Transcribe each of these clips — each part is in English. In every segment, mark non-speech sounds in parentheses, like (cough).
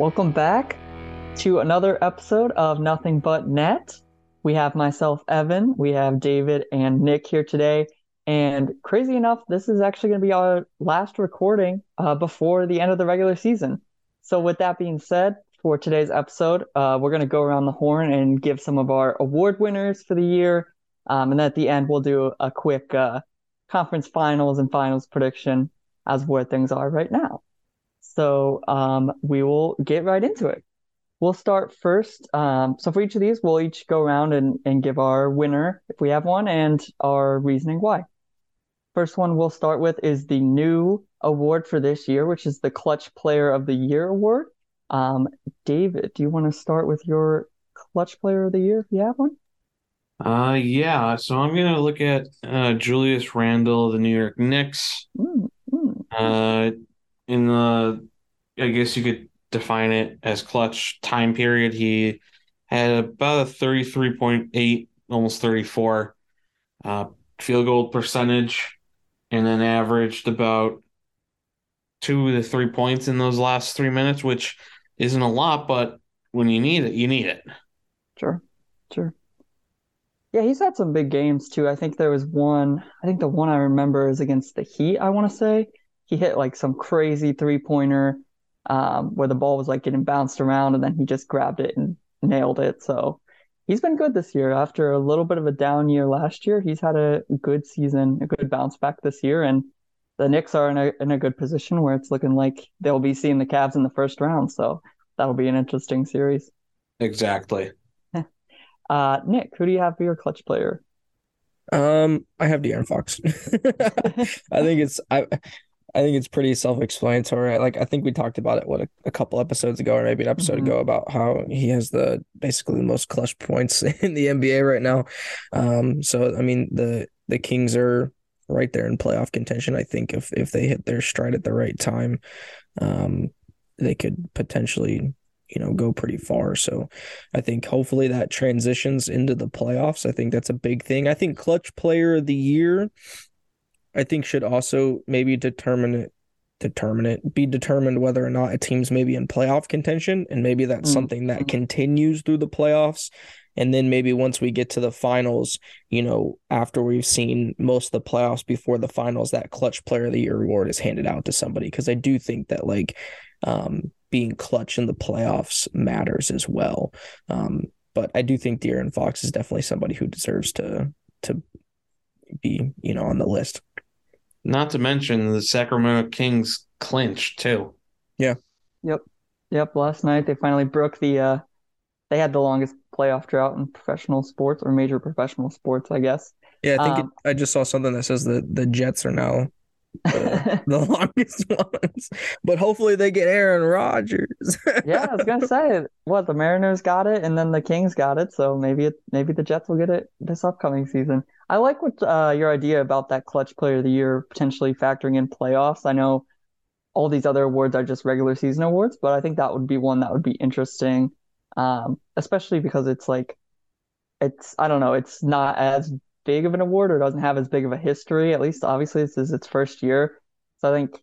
Welcome back to another episode of Nothing But Net. We have myself, Evan, we have David and Nick here today. And crazy enough, this is actually going to be our last recording uh, before the end of the regular season. So, with that being said, for today's episode, uh, we're going to go around the horn and give some of our award winners for the year. Um, and at the end, we'll do a quick uh, conference finals and finals prediction as where things are right now. So um, we will get right into it. We'll start first. Um, so for each of these, we'll each go around and, and give our winner, if we have one, and our reasoning why. First one we'll start with is the new award for this year, which is the Clutch Player of the Year award. Um, David, do you want to start with your Clutch Player of the Year if you have one? Uh, yeah. So I'm gonna look at uh, Julius Randle of the New York Knicks. Mm, mm. Uh, in the, I guess you could define it as clutch time period. He had about a 33.8, almost 34 uh, field goal percentage, and then averaged about two to three points in those last three minutes, which isn't a lot, but when you need it, you need it. Sure, sure. Yeah, he's had some big games too. I think there was one, I think the one I remember is against the Heat, I want to say. He hit like some crazy three pointer um, where the ball was like getting bounced around and then he just grabbed it and nailed it. So he's been good this year. After a little bit of a down year last year, he's had a good season, a good bounce back this year. And the Knicks are in a in a good position where it's looking like they'll be seeing the Cavs in the first round. So that'll be an interesting series. Exactly. (laughs) Uh, Nick, who do you have for your clutch player? Um, I have De'Aaron Fox. (laughs) I think it's I I think it's pretty self-explanatory. Like I think we talked about it what a, a couple episodes ago or maybe an episode Mhm. ago about how he has the basically the most clutch points (laughs) in the NBA right now. Um, so I mean the the Kings are right there in playoff contention. I think if if they hit their stride at the right time, um, they could potentially you know go pretty far. So I think hopefully that transitions into the playoffs. I think that's a big thing. I think clutch player of the year, I think should also maybe determine it, determine it, be determined whether or not a team's maybe in playoff contention, and maybe that's Mm. something that continues through the playoffs. And then maybe once we get to the finals, you know, after we've seen most of the playoffs before the finals, that clutch player of the year award is handed out to somebody. Because I do think that like um, being clutch in the playoffs matters as well. Um, but I do think De'Aaron Fox is definitely somebody who deserves to to be, you know, on the list. Not to mention the Sacramento Kings clinch too. Yeah. Yep. Yep, last night they finally broke the uh they had the longest playoff drought in professional sports or major professional sports, I guess. Yeah, I think Um, it, I just saw something that says that the Jets are now (laughs) the, longest ones, but hopefully they get Aaron Rodgers. (laughs) Yeah, I was gonna say what the Mariners got it and then the Kings got it, so maybe it maybe the Jets will get it this upcoming season. I like what uh your idea about that clutch player of the year potentially factoring in playoffs. I know all these other awards are just regular season awards, but I think that would be one that would be interesting. Um, especially because it's like it's I don't know, it's not as big of an award or doesn't have as big of a history. At least obviously this is its first year. So I think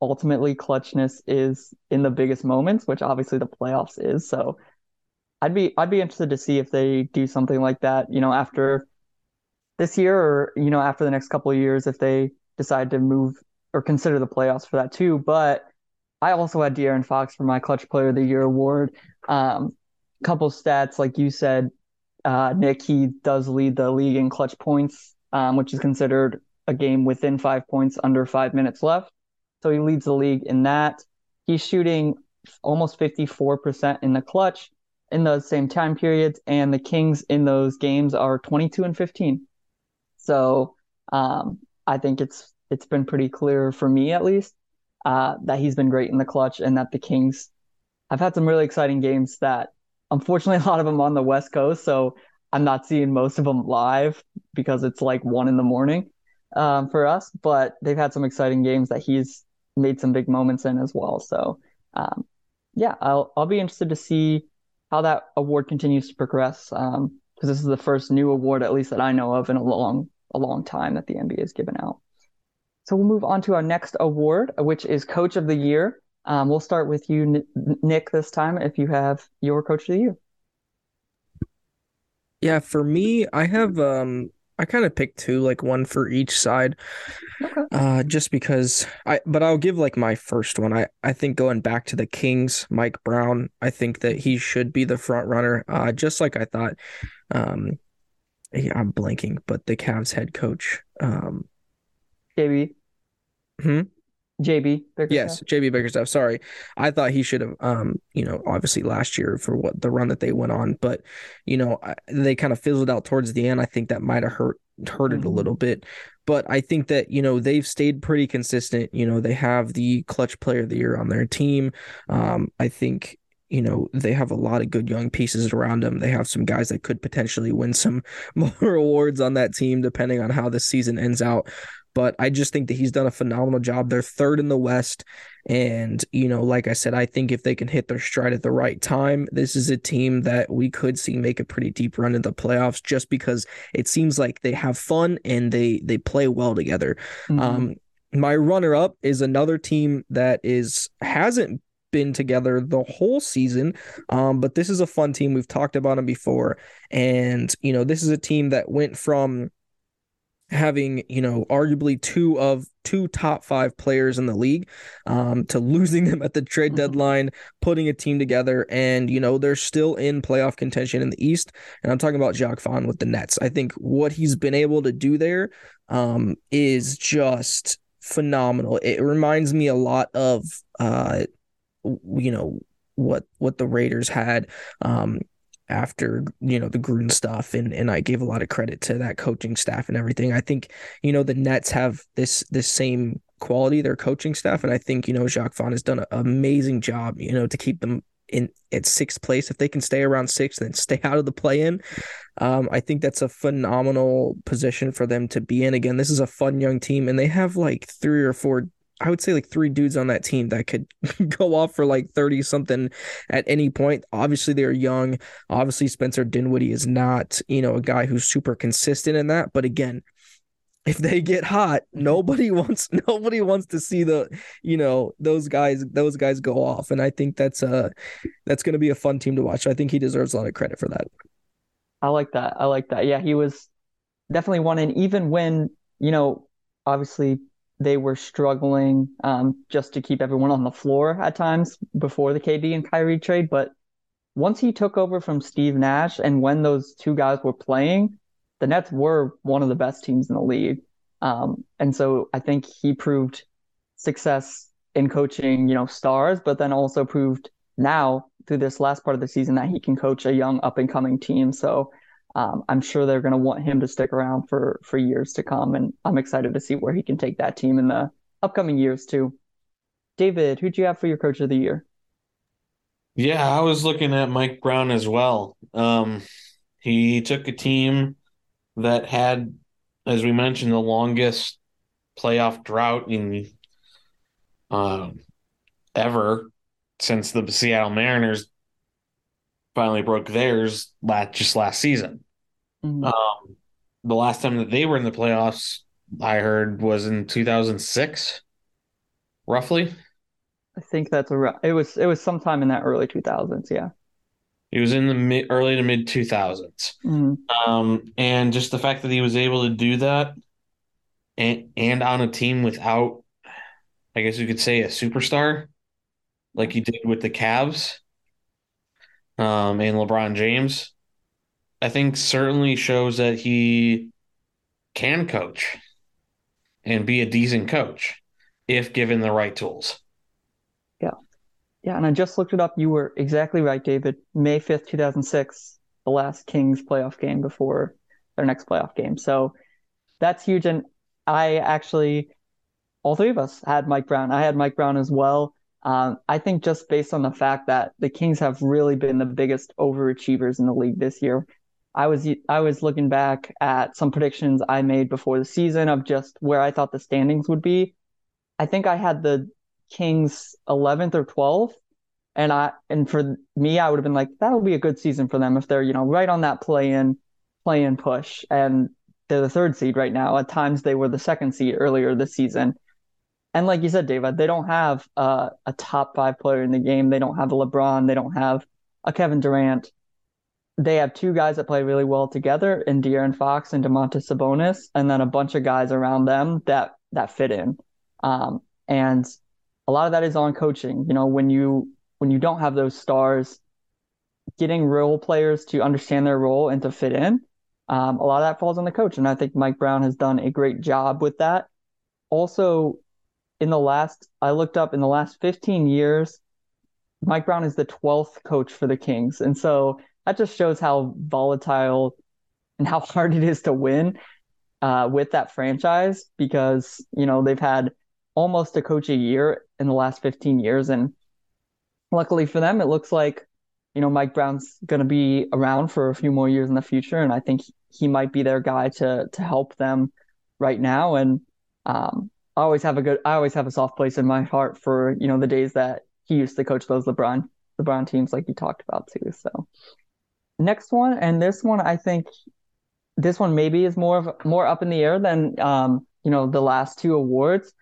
ultimately clutchness is in the biggest moments, which obviously the playoffs is. So I'd be I'd be interested to see if they do something like that, you know, after this year or, you know, after the next couple of years if they decide to move or consider the playoffs for that too. But I also had De'Aaron Fox for my Clutch Player of the Year award. Um, couple stats, like you said, uh, Nick, he does lead the league in clutch points, um, which is considered a game within five points under five minutes left. So he leads the league in that. He's shooting almost 54% in the clutch in those same time periods, and the Kings in those games are 22 and 15. So um, I think it's it's been pretty clear for me at least uh, that he's been great in the clutch, and that the Kings have had some really exciting games that unfortunately, (laughs) a lot of them on the West Coast, so I'm not seeing most of them live because it's like one in the morning um, for us. But they've had some exciting games that he's made some big moments in as well. So um, yeah, I'll I'll be interested to see how that award continues to progress because um, this is the first new award, at least that I know of, in a long a long time that the NBA has given out. So we'll move on to our next award, which is Coach of the Year. Um, we'll start with you, Nick, this time, if you have your Coach of the Year. Yeah, for me, I have um I kind of picked two, like one for each side. Okay. Uh just because I but I'll give like my first one. I I think going back to the Kings, Mike Brown, I think that he should be the front runner. Uh just like I thought um I'm blanking, but the Cavs head coach um JB. Hmm? JB. Yes, JB Bickerstaff. Sorry, I thought he should have. Um, you know, obviously last year for what the run that they went on, but you know I, they kind of fizzled out towards the end. I think that might have hurt hurt it a little bit, but I think that you know they've stayed pretty consistent. You know, they have the clutch player of the year on their team. Um, I think. You know, they have a lot of good young pieces around them. They have some guys that could potentially win some (laughs) more awards on that team, depending on how the season ends out but I just think that he's done a phenomenal job. They're third in the West. And, you know, like I said, I think if they can hit their stride at the right time, this is a team that we could see make a pretty deep run in the playoffs just because it seems like they have fun and they they play well together. Mhm. Um, my runner up is another team that is hasn't been together the whole season. Um, but this is a fun team. We've talked about them before. And, you know, this is a team that went from having, you know, arguably two of two top five players in the league, um, to losing them at the trade Mhm. deadline, putting a team together, and you know, they're still in playoff contention in the East. And I'm talking about Jacque Vaughn with the Nets. I think what he's been able to do there um is just phenomenal. It reminds me a lot of uh you know what what the Raiders had um after you know the Gruden stuff and and I gave a lot of credit to that coaching staff and everything. I think you know the Nets have this this same quality their coaching staff and I think you know Jacque Vaughn has done an amazing job you know to keep them in at sixth place. If they can stay around six then (laughs) stay out of the play in um, I think that's a phenomenal position for them to be in. Again this is a fun young team and they have like three or four I would say like three dudes on that team that could (laughs) go off for like 30 something at any point. Obviously, they're young. Obviously, Spencer Dinwiddie is not, you know, a guy who's super consistent in that. But again, if they get hot, nobody (laughs) wants nobody wants to see the, you know, those guys those guys go off. And I think that's uh that's gonna be a fun team to watch. I think he deserves a lot of credit for that. I like that. I like that. Yeah, he was definitely one. And even when, you know, obviously they were struggling um, just to keep everyone on the floor at times before the KD and Kyrie trade. But once he took over from Steve Nash and when those two guys were playing, the Nets were one of the best teams in the league. Um, and so I think he proved success in coaching, you know, stars, but then also proved now through this last part of the season that he can coach a young up and coming team. So um, I'm sure they're going to want him to stick around for for years to come, and I'm excited to see where he can take that team in the upcoming years too. David, who do you have for your coach of the year? Yeah, I was looking at Mike Brown as well. Um, he took a team that had, as we mentioned, the longest playoff drought in um, ever since the Seattle Mariners finally broke theirs last just last season. Mhm. Um, the last time that they were in the playoffs, I heard, was in 2006, roughly. I think that's a it was it was sometime in that early 2000s. Yeah. He was in the mid, early to mid 2000s. Mhm. Um, and just the fact that he was able to do that and and on a team without, I guess you could say, a superstar, like he did with the Cavs, um, and LeBron James, I think certainly shows that he can coach and be a decent coach if given the right tools. Yeah, Yeah. and I just looked it up. You were exactly right, David. May 5th, 2006, the last Kings playoff game before their next playoff game. So that's huge. And I actually, all three of us had Mike Brown. I had Mike Brown as well. Um, I think just based on the fact that the Kings have really been the biggest overachievers in the league this year. I was I was looking back at some predictions I made before the season of just where I thought the standings would be. I think I had the Kings 11th or 12th, and I and for me I would have been like that would be a good season for them if they're you know right on that play in play in push and they're the third seed right now. At times they were the second seed earlier this season. And like you said, David, they don't have uh, a top five player in the game. They don't have a LeBron. They don't have a Kevin Durant. They have two guys that play really well together in De'Aaron Fox and Domantas Sabonis, and then a bunch of guys around them that that fit in. Um, and a lot of that is on coaching. You know, when you when you don't have those stars, getting role players to understand their role and to fit in, um, a lot of that falls on the coach. And I think Mike Brown has done a great job with that. Also, in the last, I looked up in the last 15 years, Mike Brown is the 12th coach for the Kings. And so that just shows how volatile and how (laughs) hard it is to win uh, with that franchise because, you know, they've had almost a coach a year in the last 15 years. And luckily for them, it looks like, you know, Mike Brown's going to be around for a few more years in the future. And I think he might be their guy to, to help them right now. And, um, I always have a good I always have a soft place in my heart for, you know, the days that he used to coach those LeBron LeBron teams like you talked about too. So next one and this one I think this one maybe is more of more up in the air than um, you know, the last two awards.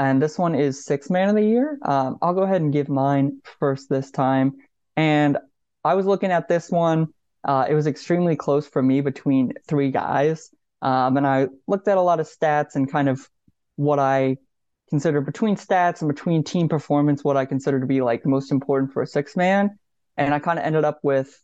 And this one is six man of the year. Um, I'll go ahead and give mine first this time. And I was looking at this one. Uh, it was extremely close for me between three guys. Um, and I looked at a lot of stats and kind of what I consider between stats and between team performance, what I consider to be like most important for a six man. And I kind of ended up with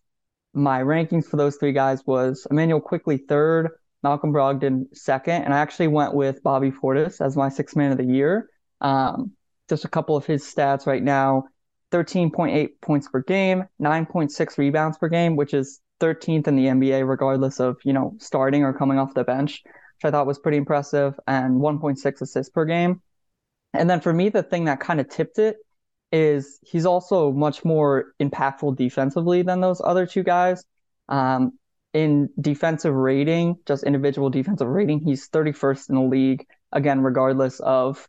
my rankings for those three guys was Immanuel Quickley third, Malcolm Brogdon second, and I actually went with Bobby Portis as my sixth man of the year. Um, just a couple of his stats right now 13.8 points per game, 9.6 rebounds per game, which is 13th in the NBA, regardless of, you know, starting or coming off the bench which I thought was pretty impressive, and 1.6 assists per game. And then for me, the thing that kind of tipped it is he's also much more impactful defensively than those other two guys. Um, in defensive rating, just individual defensive rating, he's 31st in the league. Again, regardless of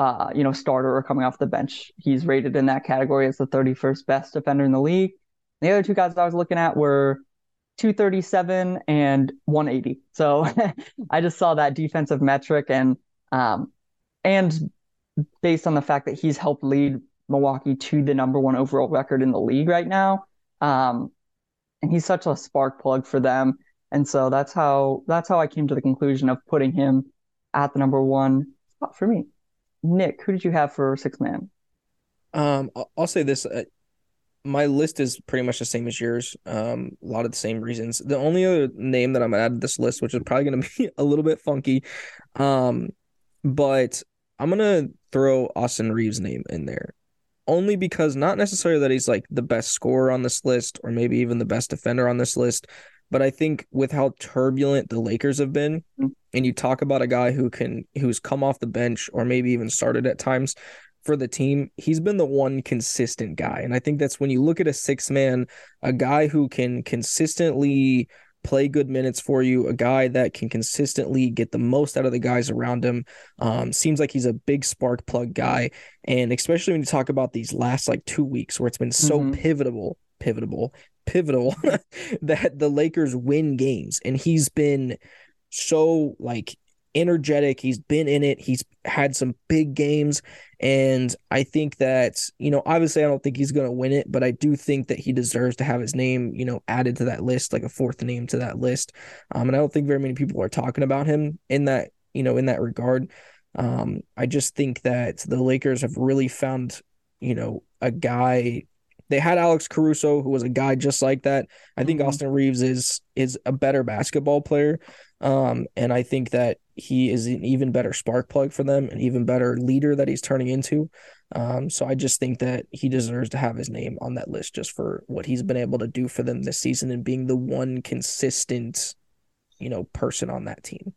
uh, you know, starter or coming off the bench, he's rated in that category as the 31st best defender in the league. The other two guys I was looking at were 237 and 180. So (laughs) I just saw that defensive metric and um and based on the fact that he's helped lead Milwaukee to the number one overall record in the league right now. Um and he's such a spark plug for them. And so that's how that's how I came to the conclusion of putting him at the number one spot for me. Nick, who did you have for six man? Um, I'll say this: uh, my list is pretty much the same as yours. Um, a lot of the same reasons. The only other name that I'm gonna add to this list, which is probably gonna (laughs) be a little bit funky, um, but I'm gonna throw Austin Reaves' name in there, only because not necessarily that he's like the best scorer on this list or maybe even the best defender on this list, but I think with how turbulent the Lakers have been, mm-hmm. and you talk about a guy who can who's come off the bench or maybe even started at times, for the team, he's been the one consistent guy. And I think that's when you look at a six man, a guy who can consistently play good minutes for you, a guy that can consistently get the most out of the guys around him. Um, seems like he's a big spark plug guy. And especially when you talk about these last like two weeks where it's been so mm-hmm. pivotal, pivotal, pivotal (laughs) that the Lakers win games. And he's been so like energetic. He's been in it. He's had some big games. And I think that, you know, obviously I don't think he's going to win it, but I do think that he deserves to have his name, you know, added to that list, like a fourth name to that list. Um, and I don't think very many people are talking about him in that, you know, in that regard. Um, I just think that the Lakers have really found, you know, a guy they had Alex Caruso, who was a guy just like that. I think mm-hmm. Austin Reaves is is a better basketball player, um, and I think that he is an even better spark plug for them, an even better leader that he's turning into. Um, so I just think that he deserves to have his name on that list just for what he's been able to do for them this season and being the one consistent, you know, person on that team.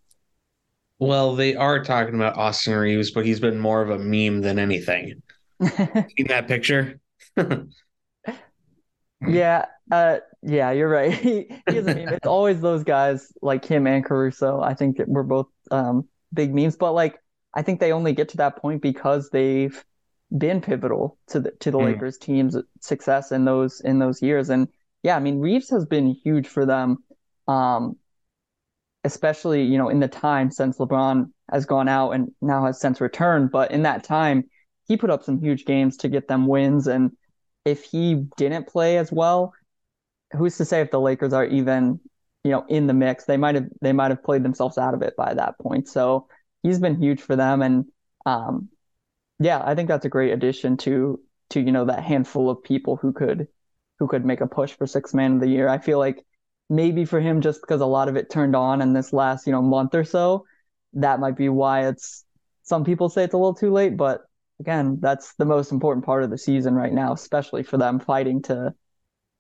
Well, they are talking about Austin Reaves, but he's been more of a meme than anything. (laughs) Seen that picture? (laughs) Yeah, uh, yeah, you're right. (laughs) He, he is a meme. It's always those guys like him and Caruso. I think that we're both um, big memes, but like I think they only get to that point because they've been pivotal to the to the Mm. Lakers team's success in those in those years. And yeah, I mean Reaves has been huge for them, um, especially you know in the time since LeBron has gone out and now has since returned. But in that time, he put up some huge games to get them wins and if he didn't play as well, who's to say if the Lakers are even, you know, in the mix? They might have they might have played themselves out of it by that point. So he's been huge for them, and um, yeah, I think that's a great addition to to you know that handful of people who could who could make a push for six man of the year. I feel like maybe for him just because a lot of it turned on in this last you know month or so, that might be why it's some people say it's a little too late, but again, that's the most important part of the season right now, especially for them fighting to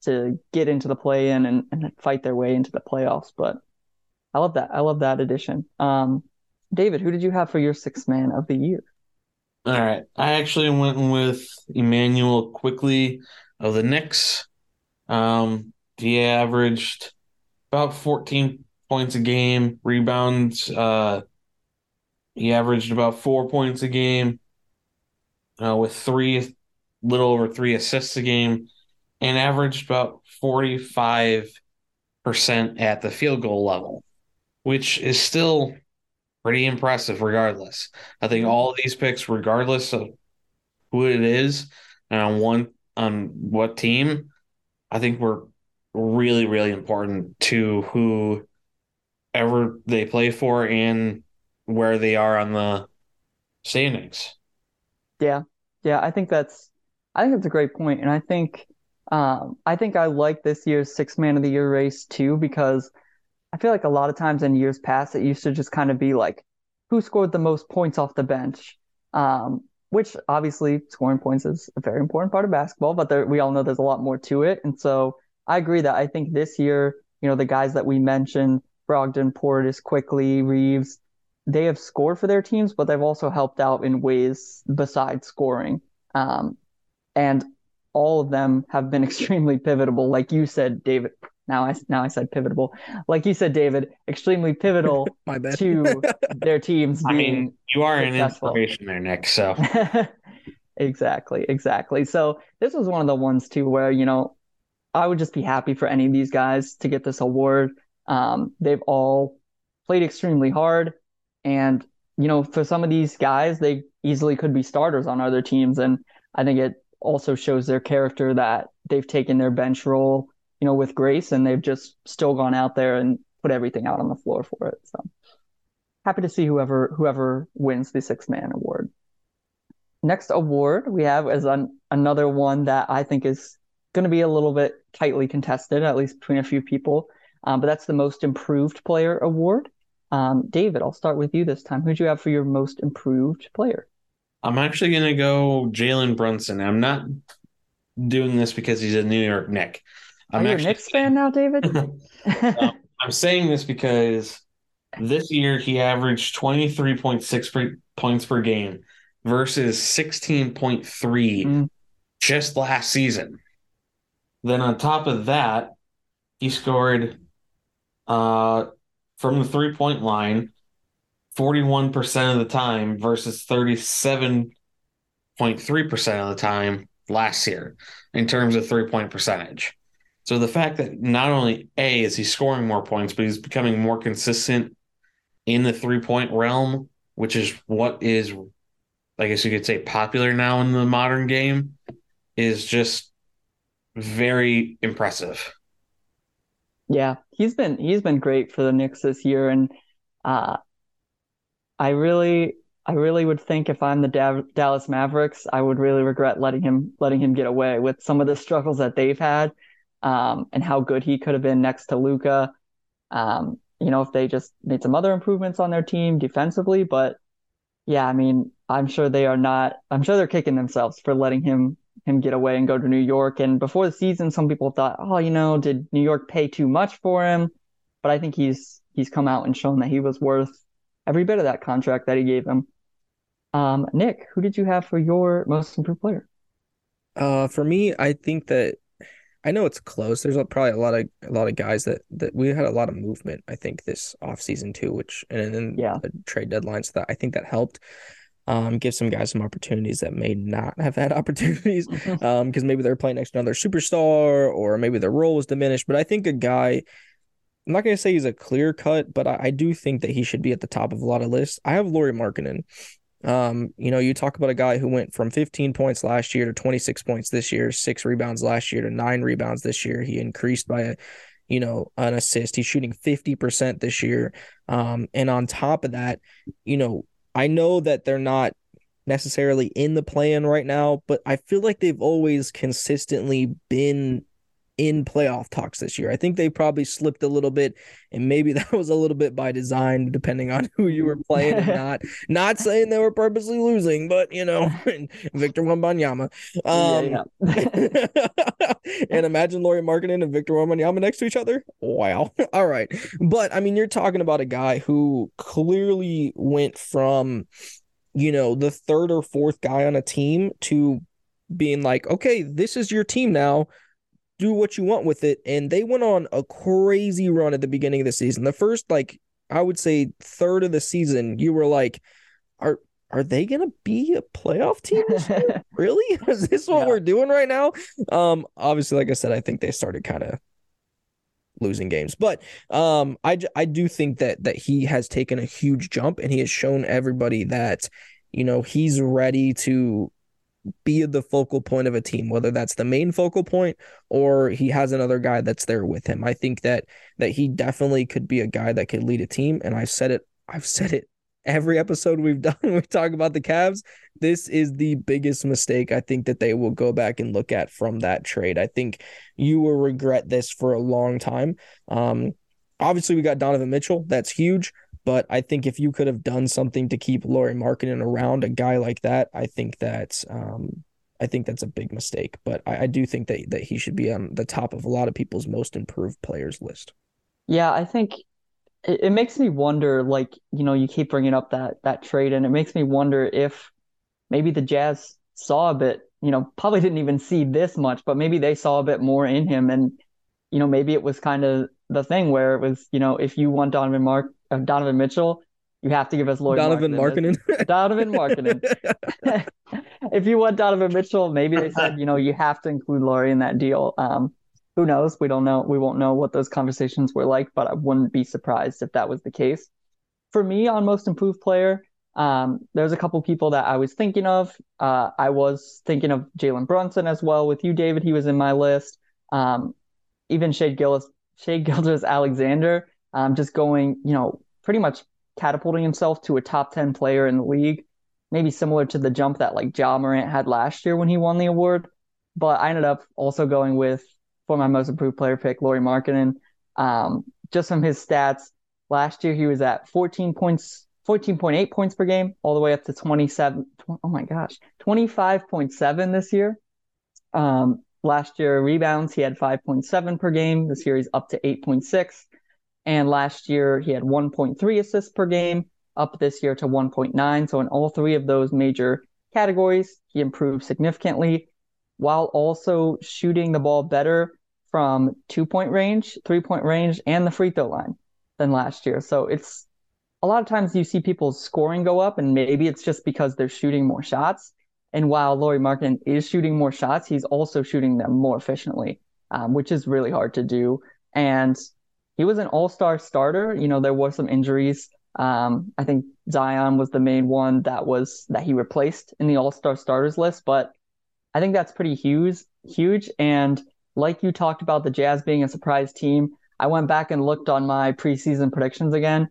to get into the play in and, and fight their way into the playoffs. But I love that. I love that addition. Um, David, who did you have for your sixth man of the year? All right. I actually went with Immanuel Quickley of the Knicks. Um, he averaged about 14 points a game, rebounds. Uh, he averaged about four points a game, uh, with three, little over three assists a game, and averaged about 45% at the field goal level, which is still pretty impressive regardless. I think mm-hmm. all of these picks, regardless of who it is and on one on what team, I think were really, really important to who ever they play for and where they are on the standings. Yeah, yeah, I think that's I think that's a great point, and I think um, I think I like this year's six man of the year race too because I feel like a lot of times in years past it used to just kind of be like who scored the most points off the bench, um, which obviously scoring points is a very important part of basketball, but there, we all know there's a lot more to it, and so I agree that I think this year, you know, the guys that we mentioned, Brogdon, Portis, Quickley, Reaves, they have scored for their teams, but they've also helped out in ways besides scoring. Um, and all of them have been (laughs) extremely pivotal, like you said, David. Now I now I said pivotal, like you said, David, extremely pivotal (laughs) My bad. to (laughs) their teams I mean, you are an inspiration there, Nick. So Exactly, exactly. So this was one of the ones too where, you know, I would just be happy for any of these guys to get this award. Um, they've all played extremely hard, and you know, for some of these guys, they easily could be starters on other teams, and I think it also shows their character that they've taken their bench role, you know, with grace, and they've just still gone out there and put everything out on the floor for it. So happy to see whoever whoever wins the six man award. Next award we have is an, another one that I think is going to be a little bit tightly contested, at least between a few people. Um, but that's the most improved player award. Um, David, I'll start with you this time. Who'd you have for your most improved player? I'm actually gonna go Jalen Brunson. I'm not doing this because he's a New York Nick. Are I'm you a Knicks fan now, David? (laughs) I'm saying this because this year he averaged 23.6 per, points per game versus 16.3 Mm. just last season. Then on top of that, he scored uh, from the three point line 41% of the time versus 37.3% of the time last year in terms of three point percentage. So the fact that not only A is he scoring more points, but he's becoming more consistent in the three point realm, which is what is, I guess you could say, popular now in the modern game, is just very impressive. Yeah, he's been he's been great for the Knicks this year, and uh, I really I really would think if I'm the Da- Dallas Mavericks, I would really regret letting him letting him get away with some of the struggles that they've had, um, and how good he could have been next to Luka. Um, you know, if they just made some other improvements on their team defensively, but yeah, I mean, I'm sure they are not. I'm sure they're kicking themselves for letting him him get away and go to New York. And before the season, some people thought, oh, you know, did New York pay too much for him? But I think he's he's come out and shown that he was worth every bit of that contract that he gave him. Um, Nick, who did you have for your most improved player? Uh, for me, I think that I know it's close. There's a- probably a lot of a lot of guys that that we had a lot of movement. I think this offseason too, which and then Yeah. the trade deadlines that I think that helped. Um, give some guys some opportunities that may not have had (laughs) opportunities. (laughs) um, because maybe they're playing next to another superstar or maybe their role was diminished. But I think a guy, I'm not gonna say he's a clear cut, but I, I do think that he should be at the top of a lot of lists. I have Lauri Markkanen. Um, you know, you talk about a guy who went from 15 points last year to 26 points this year, six rebounds last year to nine rebounds this year. He increased by a, you know, an assist. He's shooting 50% this year. Um, and on top of that, you know, I know that they're not necessarily in the plan right now, but I feel like they've always consistently been in playoff talks this year. I think they probably slipped a little bit, and maybe (laughs) that was a little bit by design, depending on who you were playing and (laughs) not. Not saying they were purposely losing, but you know, (laughs) Victor Wembanyama. Um, yeah, yeah. and imagine Lauri Markkanen and Victor Wembanyama next to each other. Wow. All right. But I mean, you're talking about a guy who clearly went from, you know, the third or fourth guy on a team to being like, okay, this is your team now. Do what you want with it. And they went on a crazy run at the beginning of the season. The first, like, I would say third of the season, you were like, are are they gonna be a playoff team (laughs) really? (laughs) Is this what Yeah. we're doing right now? Um, obviously, like I said, I think they started kind of losing games, but um, I I do think that that he has taken a huge jump and he has shown everybody that you know he's ready to be the focal point of a team, whether that's the main focal point or he has another guy that's there with him. I think that that he definitely could be a guy that could lead a team, and I've said it. I've said it every episode we've (laughs) done. We talk about the Cavs. This is the biggest mistake I think that they will go back and look at from that trade. I think you will regret this for a long time. Um, obviously we got Donovan Mitchell. That's huge. But I think if you could have done something to keep Lauri Markkanen around a guy like that, I think that's um, I think that's a big mistake. But I, I do think that that he should be on the top of a lot of people's most improved players list. Yeah, I think it, it makes me wonder, like, you know, you keep bringing up that that trade, and it makes me wonder if maybe the Jazz saw a bit, you know, probably didn't even see this much, but maybe they saw a bit more in him, and you know, maybe it was kind of the thing where it was, you know, if you want Donovan Mark, uh, Donovan Mitchell, you have to give us Lloyd Donovan Markkanen. (laughs) Donovan Markkanen. (laughs) if you want Donovan Mitchell, maybe they said, you know, you have to include Lauri in that deal. Um, who knows? We don't know. We won't know what those conversations were like, but I wouldn't be surprised if that was the case. For me, on most improved player, um, there's a couple people that I was thinking of. Uh, I was thinking of Jalen Brunson as well. With you, David, he was in my list. Um, even Shade Gillis, Shai Gilgeous-Alexander, um, just going, you know, pretty much catapulting himself to a top 10 player in the league, maybe similar to the jump that like Ja Morant had last year when he won the award. But I ended up also going with, for my most improved player pick, Lauri Markkanen. Um, just from his stats, last year he was at 14 points, 14.8 points per game, all the way up to 27. tw- Oh my gosh, 25.7 this year. Um, last year rebounds, he had 5.7 per game. This year he's up to 8.6. And last year he had 1.3 assists per game, up this year to 1.9. So in all three of those major categories, he improved significantly while also shooting the ball better from two point range, three point range, and the free throw line than last year. So it's a lot of times you see people's scoring go up, and maybe it's just because they're shooting more shots. And while Lauri Markkanen is shooting more shots, he's also shooting them more efficiently, um, which is really hard to do. And he was an all-star starter. You know, there were some injuries. Um, I think Zion was the main one that was that he replaced in the all-star starters list, but I think that's pretty huge, huge. And like you talked about the Jazz being a surprise team, I went back and looked on my preseason predictions again,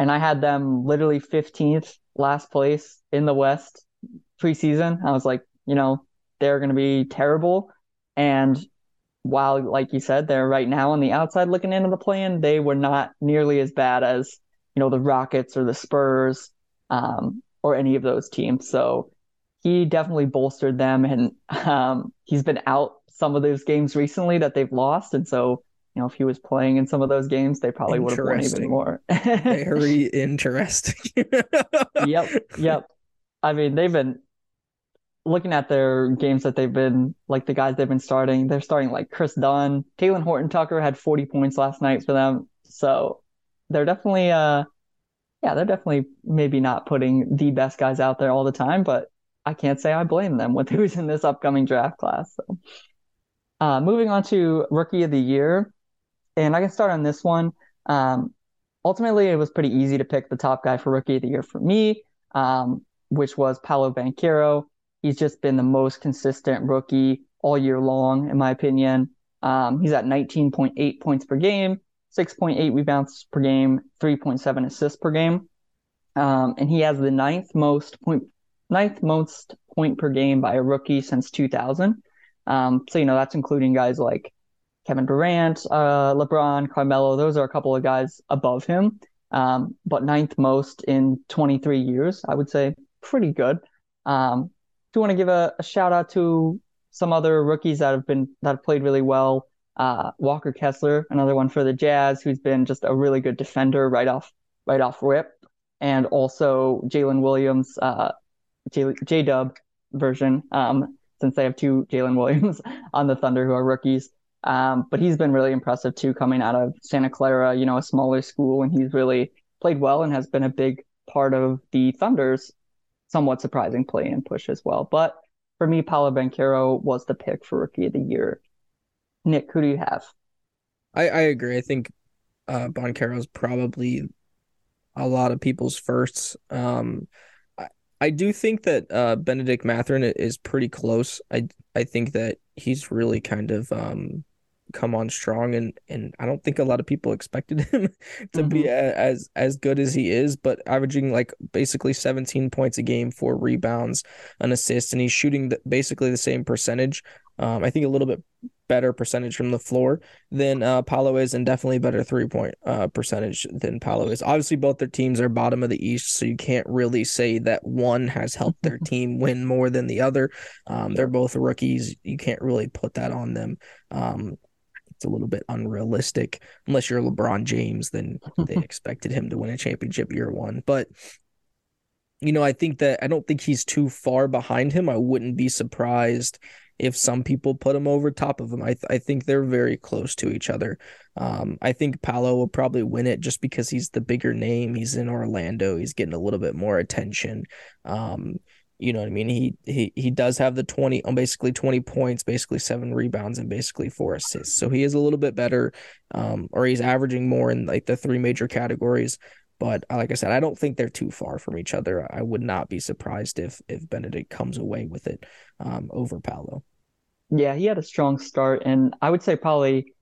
and I had them literally 15th last place in the West preseason. I was like, you know, they're going to be terrible. And while, like you said, they're right now on the outside looking into the plan, they were not nearly as bad as, you know, the Rockets or the Spurs um, or any of those teams. So he definitely bolstered them. And um, he's been out some of those games recently that they've lost. And so, you know, if he was playing in some of those games, they probably would have won even more. (laughs) Very interesting. (laughs) yep, yep. I mean, they've been looking at their games that they've been like the guys they've been starting. They're starting like Kris Dunn, Talen Horton Tucker had 40 points last night for them. So they're definitely uh yeah, they're definitely maybe not putting the best guys out there all the time, but I can't say I blame them with (laughs) who's in this upcoming draft class. So uh moving on to rookie of the year. And I can start on this one. Um ultimately it was pretty easy to pick the top guy for rookie of the year for me, um, which was Paolo Banchero. He's just been the most consistent rookie all year long, in my opinion. Um, he's at 19.8 points per game, 6.8 rebounds per game, 3.7 assists per game. Um, and he has the ninth most point ninth most point per game by a rookie since 2000. Um, so you know that's including guys like Kevin Durant, uh, LeBron, Carmelo. Those are a couple of guys above him. Um, but ninth most in 23 years, I would say pretty good. Um, do want to give a, a, shout out to some other rookies that have been that have played really well. Uh, Walker Kessler, another one for the Jazz, who's been just a really good defender right off right off rip, and also Jalen Williams, uh, J Dub version, um, since they have two Jalen Williams (laughs) on the Thunder who are rookies. Um, but he's been really impressive too, coming out of Santa Clara, you know, a smaller school, and he's really played well and has been a big part of the Thunder's somewhat surprising play and push as well. But for me, Paolo Banchero was the pick for Rookie of the Year. Nick, who do you have? I, I agree. I think uh, Banchero is probably a lot of people's firsts. Um, I, I do think that uh, Bennedict Mathurin is pretty close. I I think that he's really kind of um, come on strong and and I don't think a lot of people expected (laughs) him to mm-hmm. be as as good as he is but averaging like basically 17 points a game four rebounds an assist and he's shooting the, basically the same percentage um, I think a little bit better percentage from the floor than uh, Paolo is and definitely better three point uh, percentage than Paolo is. Obviously both their teams are bottom of the east so you can't really say that one has helped their (laughs) team win more than the other. Um, they're both rookies. You can't really put that on them. Um, a little bit unrealistic. Unless you're LeBron James, then (laughs) they expected him to win a championship year one. But you know, I think that I don't think he's too far behind him. I wouldn't be surprised if some people put him over top of him. I th- I think they're very close to each other. Um, I think Paolo will probably win it just because he's the bigger name. He's in Orlando. He's getting a little bit more attention. Um, you know what I mean? He he he does have the 20 on basically 20 points, basically seven rebounds and basically four assists. So he is a little bit better um or he's averaging more in like the three major categories. But uh, like I said, I don't think they're too far from each other. I would not be surprised if if Bennedict comes away with it um over Paolo. Yeah, he had a strong start and I would say probably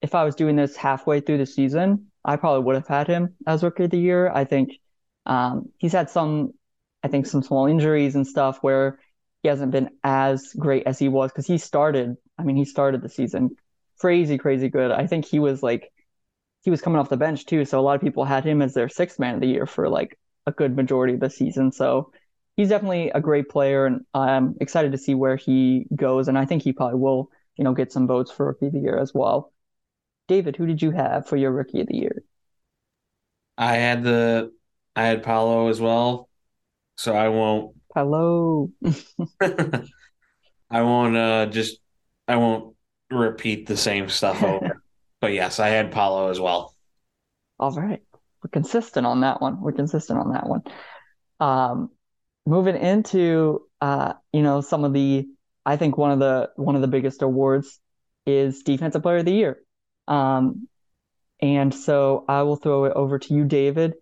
if I was doing this halfway through the season, I probably would have had him as rookie of the year. I think um, he's had some I think some small injuries and stuff where he hasn't been as great as he was because he started. I mean, he started the season crazy, crazy good. I think he was like he was coming off the bench too, so a lot of people had him as their sixth man of the year for like a good majority of the season. So he's definitely a great player, and I'm excited to see where he goes. And I think he probably will, you know, get some votes for rookie of the year as well. David, who did you have for your rookie of the year? I had the I had Paolo as well so I won't. Hello. (laughs) (laughs) I won't uh, just. I won't repeat the same stuff over. (laughs) but yes, I had Paolo as well. All right, we're consistent on that one. We're consistent on that one. Um, moving into uh, you know, some of the. I think one of the one of the biggest awards is Defensive Player of the Year. Um, and so I will throw it over to you, David.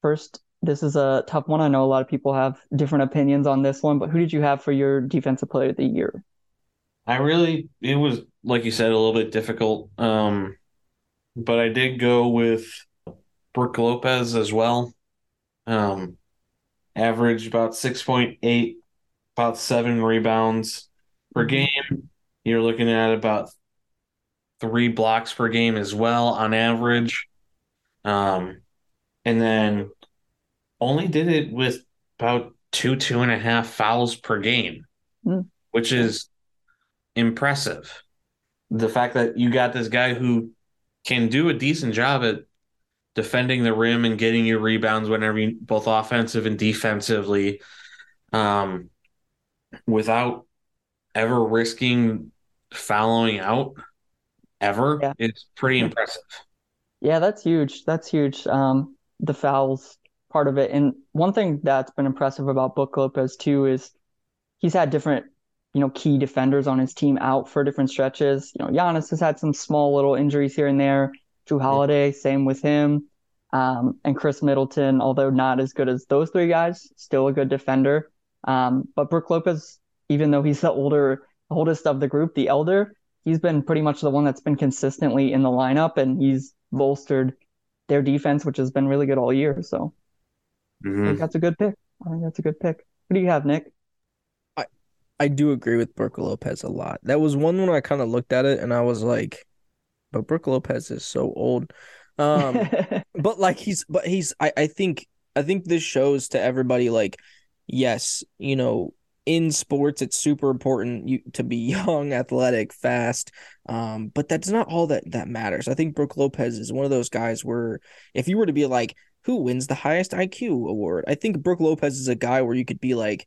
First, this is a tough one. I know a lot of people have different opinions on this one, but who did you have for your defensive player of the year? I really it was like you said a little bit difficult. Um but I did go with Brook Lopez as well. Um averaged about 6.8 about 7 rebounds per mm-hmm. game. You're looking at about 3 blocks per game as well on average. Um and then only did it with about two, two and a half fouls per game, mm. which is impressive. The fact that you got this guy who can do a decent job at defending the rim and getting your rebounds whenever you both offensive and defensively. um, without ever risking fouling out ever Yeah. is pretty impressive. Yeah, that's huge. That's huge. Um, the fouls part of it. And one thing that's been impressive about Brook Lopez too is he's had different, you know, key defenders on his team out for different stretches. You know, Giannis has had some small little injuries here and there. Jrue Holiday, same with him. Um, and Khris Middleton, although not as good as those three guys, still a good defender. Um, but Brook Lopez, even though he's (laughs) the older, oldest of the group, the elder, he's been pretty much the one that's been consistently in the lineup, and he's bolstered their defense, which has been really good all year. So I Mhm. think that's a good pick. I think that's a good pick. What do you have, Nick? I I do agree with Brook Lopez a lot. That was one when I kind of looked at it and I was like, but Brook Lopez is so old. Um, (laughs) but like he's but he's I, I think I think this shows to everybody like yes, you know, in sports it's super important you to be (laughs) young, athletic, fast. Um, but that's not all that that matters. I think Brook Lopez is one of those guys where if you were to be like who wins the highest IQ award, I think Brook Lopez is a guy where you could be like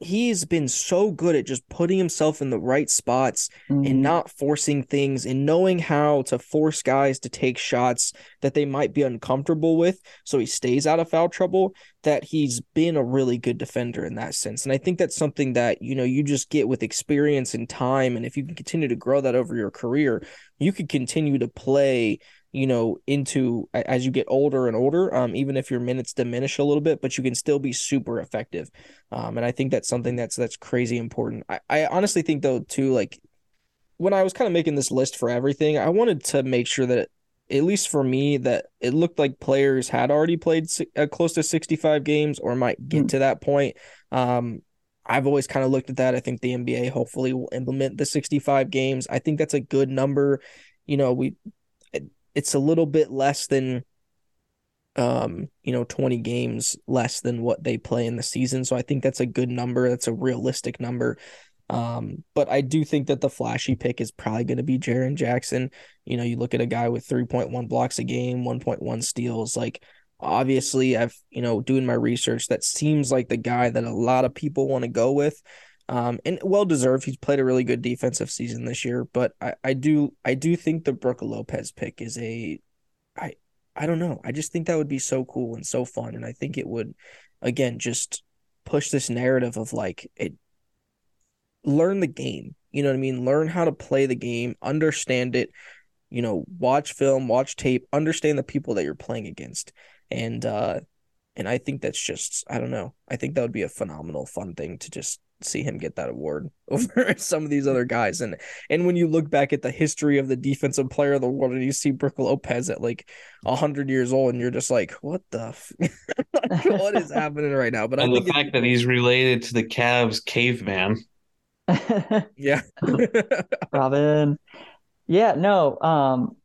he's been so good at just putting himself in the right spots Mm, and not forcing things and knowing how to force guys to take shots that they might be uncomfortable with so he stays out of foul trouble that he's been a really good defender in that sense. And i think that's something that you know you just get with experience and time. And if you can continue to grow that over your career you could continue to play you know into as you get older and older um even if your minutes diminish a little bit but you can still be super effective um and i think that's something that's that's crazy important i, I honestly think though too like when I was kind of making this list for everything, I wanted to make sure that, at least for me, that it looked like players had already played uh, close to 65 games or might get Hmm. to that point. Um, I've always kind of looked at that. I think the NBA hopefully will implement the 65 games. I think that's a good number. You know, we it, it's a little bit less than um, you know, 20 games less than what they play in the season. So I think that's a good number. That's a realistic number. Um, but I do think that the flashy pick is probably going to be Jaren Jackson. You know, you look at a guy with 3.1 blocks a game, 1.1 steals. Like, obviously, I've, you know, doing my research, that seems like the guy that a lot of people want to go with. Um, and well deserved. He's played a really good defensive season this year, but I, I do, I do think the Brook Lopez pick is a, I, I don't know. I just think that would be so cool and so fun. And I think it would, again, just push this narrative of like, it, learn the game. You know what I mean? Learn how to play the game, understand it, you know, watch film, watch tape, understand the people that you're playing against. And uh and I think that's just I don't know. I think that would be a phenomenal fun thing to just see him get that award (laughs) over some of these other guys. And and when you look back at the history of the defensive player of the world and you see Brook Lopez at like hundred years old and you're just like, what the f- (laughs) what is (laughs) happening right now? But And the think it- fact that he's related to the Cavs caveman. yeah. Robin. Yeah, no. Um,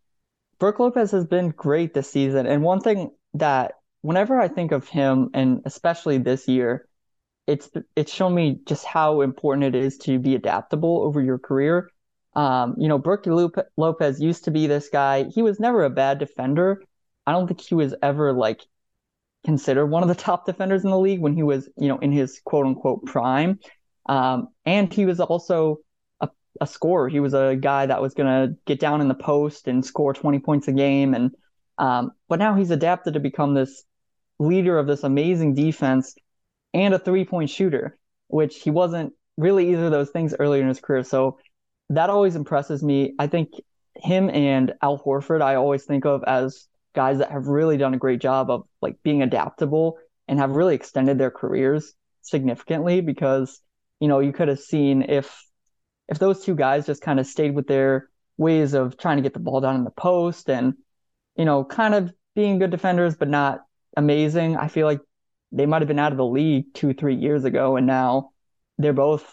Brook Lopez has been great this season. And one thing that whenever I think of him, and especially this year, it's it's shown me just how important it is to be adaptable over your career. Um, you know, Brook Lop- Lopez used to be this guy. He was never a bad defender. I don't think he was ever like considered one of the (laughs) top defenders in the league when he was, you know, in his quote unquote prime. Um, and he was also a, a scorer. He was a guy that was going to get down in the post and score 20 points a game. And um, but now he's adapted to become this leader of this amazing defense and a three point shooter, which he wasn't really either of those things earlier in his career. So that always impresses me. I think him and Al Horford, I always think of as guys that have really done a great job of like being adaptable and have really extended their careers significantly because you know you could have seen if if those two guys just kind of stayed with their ways of trying to get the ball down in the post and you know kind of being good defenders but not amazing i feel like they might have been out of the league two three years ago and now they're both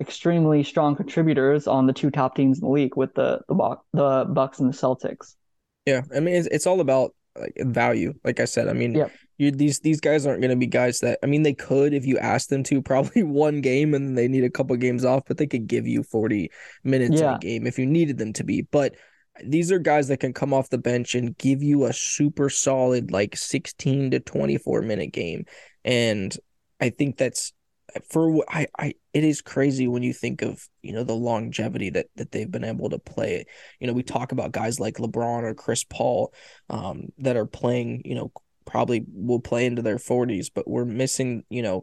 extremely strong contributors on the two top teams in the league with the the, Buc- the bucks and the celtics Yeah, I mean it's it's all about like value. Like I said, I mean, Yep. you these these guys aren't going to be guys that I mean they could if you asked them to (laughs) probably one game and they need a couple games off, but they could give you 40 minutes in Yeah. a game if you needed them to be. But these are guys that can come off the bench and give you a super solid like 16 to 24 minute game. And I think that's for I, I it is crazy when you think of you know the longevity that that they've been able to play you know we talk about guys like lebron or chris paul um that are playing you know probably will play into their 40s but we're missing you know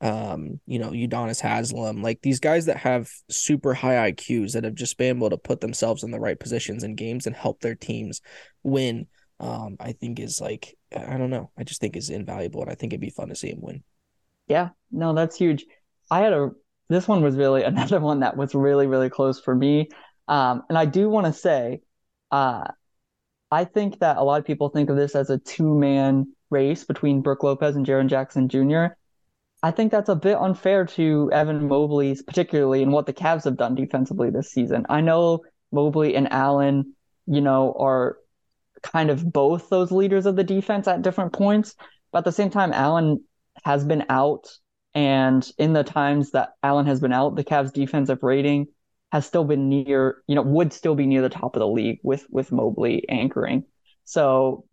um, you know, Udonis Haslem, like these guys that have super high IQs that have just been able to put themselves in the right positions in games and help their teams win. Um, I think is like I don't know. I just think is invaluable, and I think it'd be fun to see him win. Yeah, no, that's huge. I had a this one was really (laughs) another one that was really really close for me. Um, and I do want to say, uh, I think that a lot of people think of this as a two man race between Brook Lopez and Jaren Jackson Jr. I think that's a bit unfair to Evan Mobley's, particularly in what the Cavs have done defensively this season. I know Mobley and Allen, you know, are kind of both those leaders of the defense at different points, but at the same time, Allen has been out, and in the times that Allen has been out, the Cavs' defensive rating has still been near, you know, would still be near the top of the league with with Mobley anchoring. So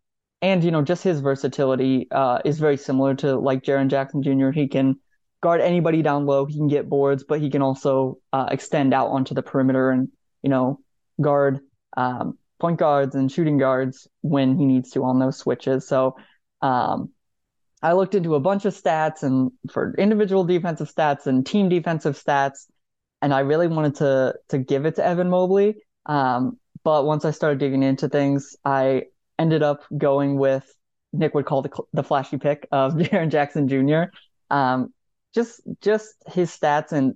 and you know just his versatility uh, is very similar to like Jaren Jackson Jr. He can guard anybody down low. He can get boards, but he can also uh, extend out onto the perimeter and you know guard um, point guards and shooting guards when he needs to on those switches. So um, I looked into a bunch of stats and for individual defensive stats and team defensive stats, and I really wanted to to give it to Evan Mobley. Um, but once I started digging into things, I ended up going with Nick would call the the flashy pick of (laughs) Jaren Jackson Jr. Um, just just his stats and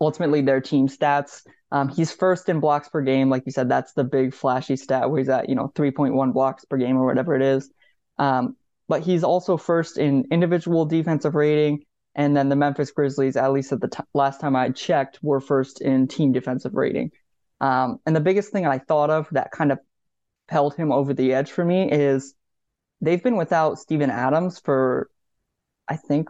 ultimately their team stats. Um, he's first in blocks per game, like you said. That's the big flashy stat where he's at you know 3.1 blocks per game or whatever it is. Um, but he's also first in individual defensive rating, and then the Memphis Grizzlies, at least at the t- last time I checked, were first in team defensive rating. Um, and the biggest thing I thought of that kind of held him over the edge for me is they've been without Steven Adams for I think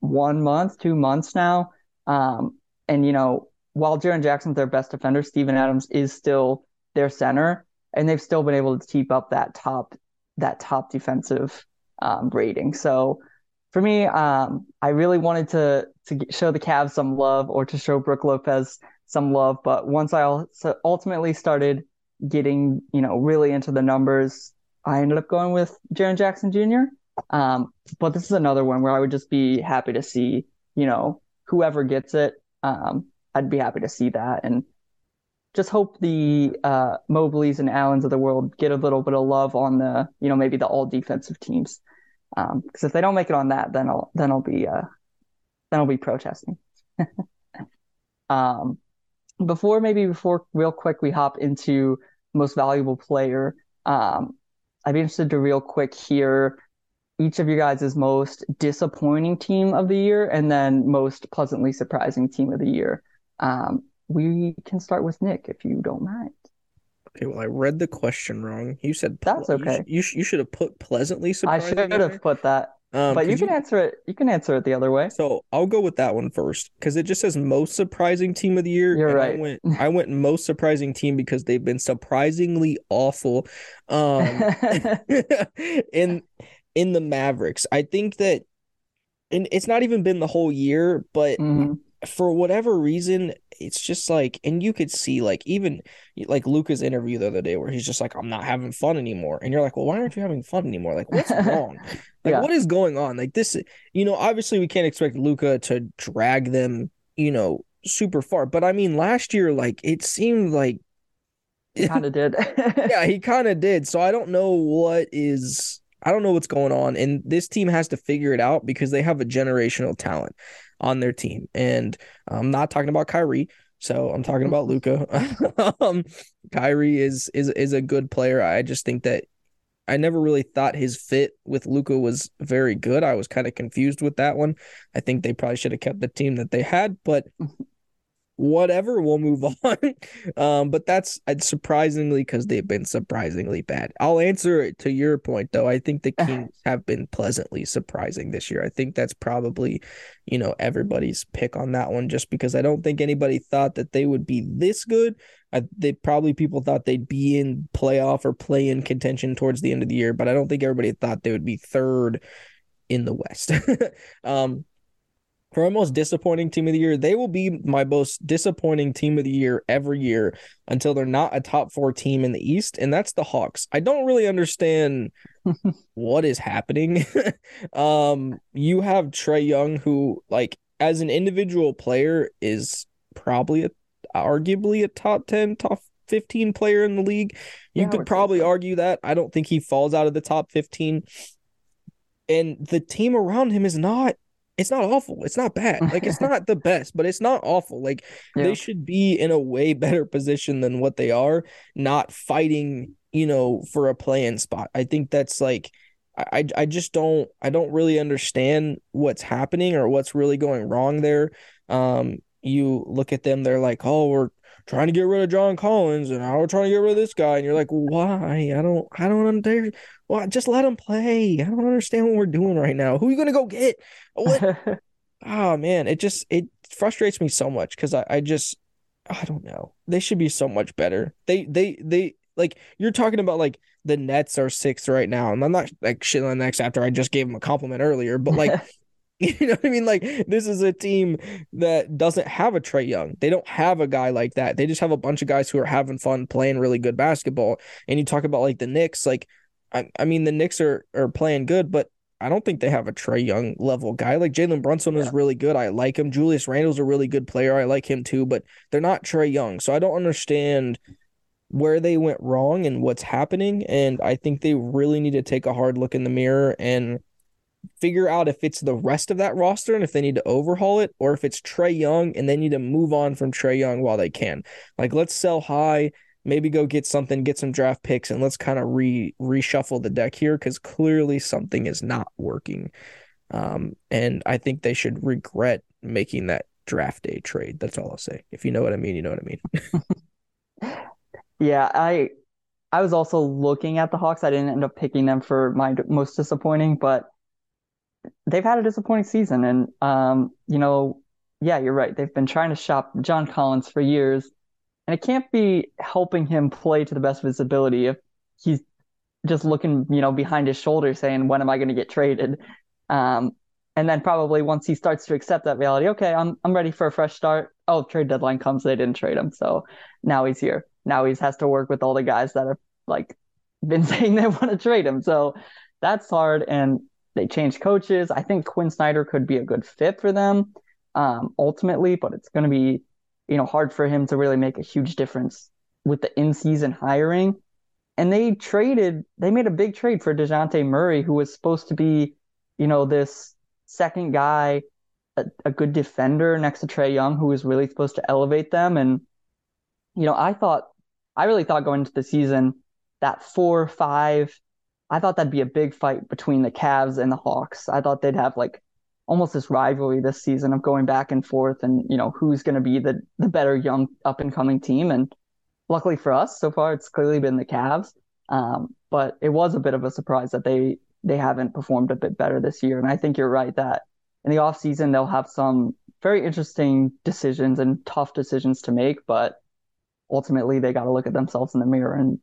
one month, two months now. Um, and you know, while Jaren Jackson's their best defender, Steven Adams is still their center, and they've still been able to keep up that top that top defensive um, rating. So for me, um, I really wanted to to show the Cavs some love or to show Brook Lopez some love, but once I ultimately started getting, you know, really into the numbers, I ended up going with Jaren Jackson Jr. Um, but this is another one where I would just be happy to see, you know, whoever gets it. Um, I'd be happy to see that and just hope the uh, Mobleys and Allens of the world get a little bit of love on the, you know, maybe the all defensive teams. Because um, if they don't make it on that, then I'll then I'll be uh, then I'll be protesting. (laughs) um, before maybe before real quick we hop into most valuable player, um, I'd be interested to real quick hear each of you guys' most disappointing team of the year and then most pleasantly surprising team of the year. Um, we can start with Nick if you don't mind. Okay, well, I read the question wrong. You said that's okay. You, sh- you, should have put pleasantly surprising. I should have put that. Um, but you can you... answer it. You can answer it the other way. So I'll go with that one first because it just says most surprising team of the year. You're right. I went, (laughs) I went most surprising team because they've been surprisingly awful. Um, (laughs) in in the Mavericks, I think that, and it's not even been the whole year, but mm-hmm. For whatever reason, it's just like, and you could see like even like Luka's interview the other day where he's just like, I'm not having fun anymore. And you're like, well, why aren't you having fun anymore? Like, what's (laughs) wrong? Like, yeah. what is going on? Like this, you know, obviously we can't expect Luca to drag them, you know, super far. But I mean, last year, like it seemed like he kind of did. (laughs) yeah, he kind of did. So I don't know what is I don't know what's going on. And this team has to figure it out because they have a generational talent on their team. And I'm not talking about Kyrie. So I'm talking about Luka. (laughs) um, Kyrie is is is a good player. I just think that I never really thought his fit with Luka was very good. I was kind of confused with that one. I think they probably should have kept the team that they had, but (laughs) whatever, we'll move (laughs) on. um, but that's surprisingly because they've been surprisingly bad. I'll answer it to your point though. I think the Kings have been pleasantly surprising this year. I think that's probably, you know, everybody's pick on that one just because I don't think anybody thought that they would be this good. I, they probably people thought they'd be in playoff or play in contention towards the end of the year, but I don't think everybody thought they would be third in the West. (laughs) um, for our most disappointing team of the year, they will be my most disappointing team of the year every year until they're not a top four team in the East, and that's the Hawks. I don't really understand (laughs) what is happening. (laughs) um, you have Trae Young, who, like, as an individual player, is probably a, arguably a top 10, top 15 player in the league. You Yeah, could probably argue that. I don't think he falls out of the top 15. And the team around him is not it's not awful. It's not bad. Like it's (laughs) not the best, but it's not awful. Like Yeah. they should be in a way better position than what they are, not fighting, you know, for a play-in spot. I think that's like I I just don't I don't really understand what's happening or what's really going wrong there. Um you look at them, they're like, oh, we're trying to get rid of John Collins and now we're trying to get rid of this guy. And you're like, why? I don't I don't understand. Well, just let him play. I don't understand what we're doing right now. Who are you gonna go get? What oh (laughs) man, it just it frustrates me so much because I, I just I don't know. They should be so much better. They they they like you're talking about like the Nets are sixth right now, and I'm not like shitting on the Nets after I just gave them a compliment earlier, but like (laughs) (laughs) you know what I mean? Like this is a team that doesn't have a Trae Young. They don't have a guy like that. They just have a bunch of guys who are having fun playing really good basketball. And you talk about like the Knicks, like I, I mean the Knicks are are playing good, but I don't think they have a Trae Young level guy. Like Jalen Brunson is really good. I like him. Julius Randle's a really good player. I like him too, but they're not Trae Young. So I don't understand where they went wrong and what's happening. And I think they really need to take a hard look in the mirror and figure out if it's the rest of that roster and if they need to overhaul it or if it's Trae Young and they need to move on from Trae Young while they can. Like let's sell high, maybe go get something, get some draft picks, and let's kind of re reshuffle the deck here because clearly something is not working. Um, and I think they should regret making that draft day trade. That's all I'll say. If you know what I mean, you know what I mean. (laughs) Yeah, I I was also looking at the Hawks. I didn't end up picking them for my most disappointing, but they've had a disappointing season. And um, you know, yeah, you're right. They've been trying to shop John Collins for years, and it can't be helping him play to the best of his ability if he's just looking, you know, behind his shoulder saying, "When am I going to get traded?" Um, and then probably once he starts to accept that reality, okay, I'm I'm ready for a fresh start. Oh, trade deadline comes, they didn't trade him, so now he's here. Now he has to work with all the guys that have like been (laughs) saying they want to trade him. So that's hard. And they changed coaches. I think Quin Snyder could be a good fit for them um, ultimately, but it's going to be, you know, hard for him to really make a huge difference with the in-season hiring. And they traded, they made a big trade for DeJounte Murray, who was supposed to be, you know, this second guy, a, a good defender next to Trae Young, who was really supposed to elevate them. And, you know, I thought, I really thought going into the season that four, five, I thought that'd be a big fight between the Cavs and the Hawks. I thought they'd have like almost this rivalry this season of going back and forth and, you know, who's going to be the, the better young up and coming team. And luckily for us, so far, it's clearly been the Cavs. Um, but it was a bit of a surprise that they, they haven't performed a bit better this year. And I think you're right that in the offseason, they'll have some very interesting decisions and tough decisions to make, but ultimately they got to look at themselves in the mirror and